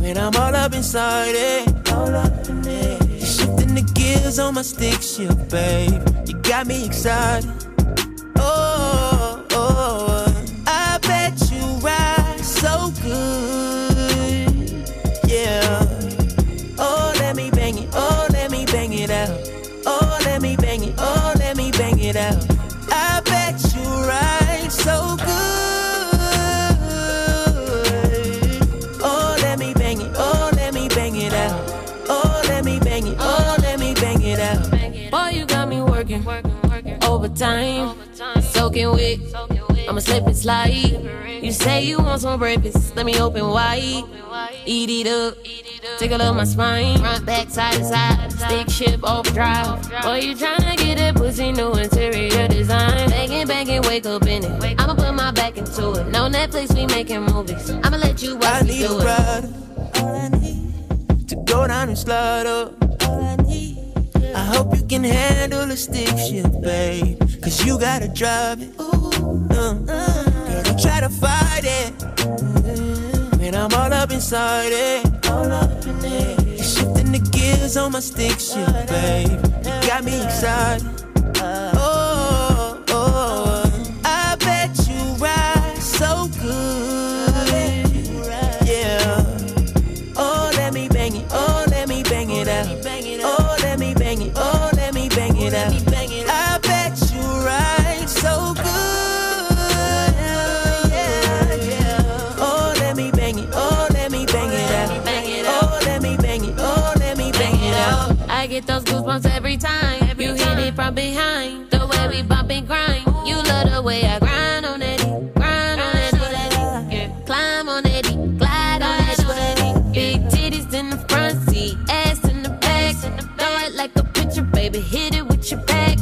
When I'm all up inside it. All up in it. Shifting the gears on my stick shift, babe. You got me excited. Oh, oh, I Oh, let me bang it. Oh, let me bang it out. I bet you ride so good. Oh, let me bang it. Oh, let me bang it out. Oh, let me bang it. Oh, let me bang it out. Boy, you got me working overtime, soaking wet. I'ma slip and slide. You say you want some breakfast, let me open wide. Eat it up, tickle up my spine. Front, back, side to side, stick shift overdrive. Boy, you tryna get that pussy, new interior design. Banging, banging, wake up in it. I'ma put my back into it. No Netflix, we making movies. I'ma let you I me need a do it. rider. All I need to go down and slide up. All I need. I hope you can handle the stick shift, babe. Cause you gotta drive it. Uh, girl, don't try to fight it. When I'm all up inside it. All up in it. You're shifting the gears on my stick shift, babe. You got me excited. Goosebumps every time. you hit it from behind. The way we bump and grind. You love the way I grind on D. Grind on D. Yeah. Climb on D. Glide on D. Big titties in the front seat. Ass in the back. Throw it like a picture, baby. Hit it with your back.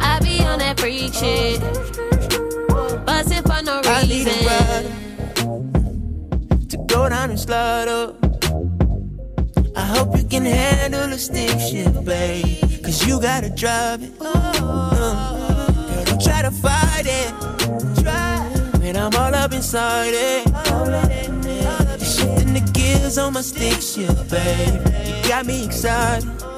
I be on that freak shit. Bust it for no reason. I need a rider to go down and slide up. Hope you can handle the stick shift, babe. Cause you gotta drive it. Uh, girl, don't try to fight it. When I'm all up inside it. Shifting the gears on my stick shift, babe. You got me excited.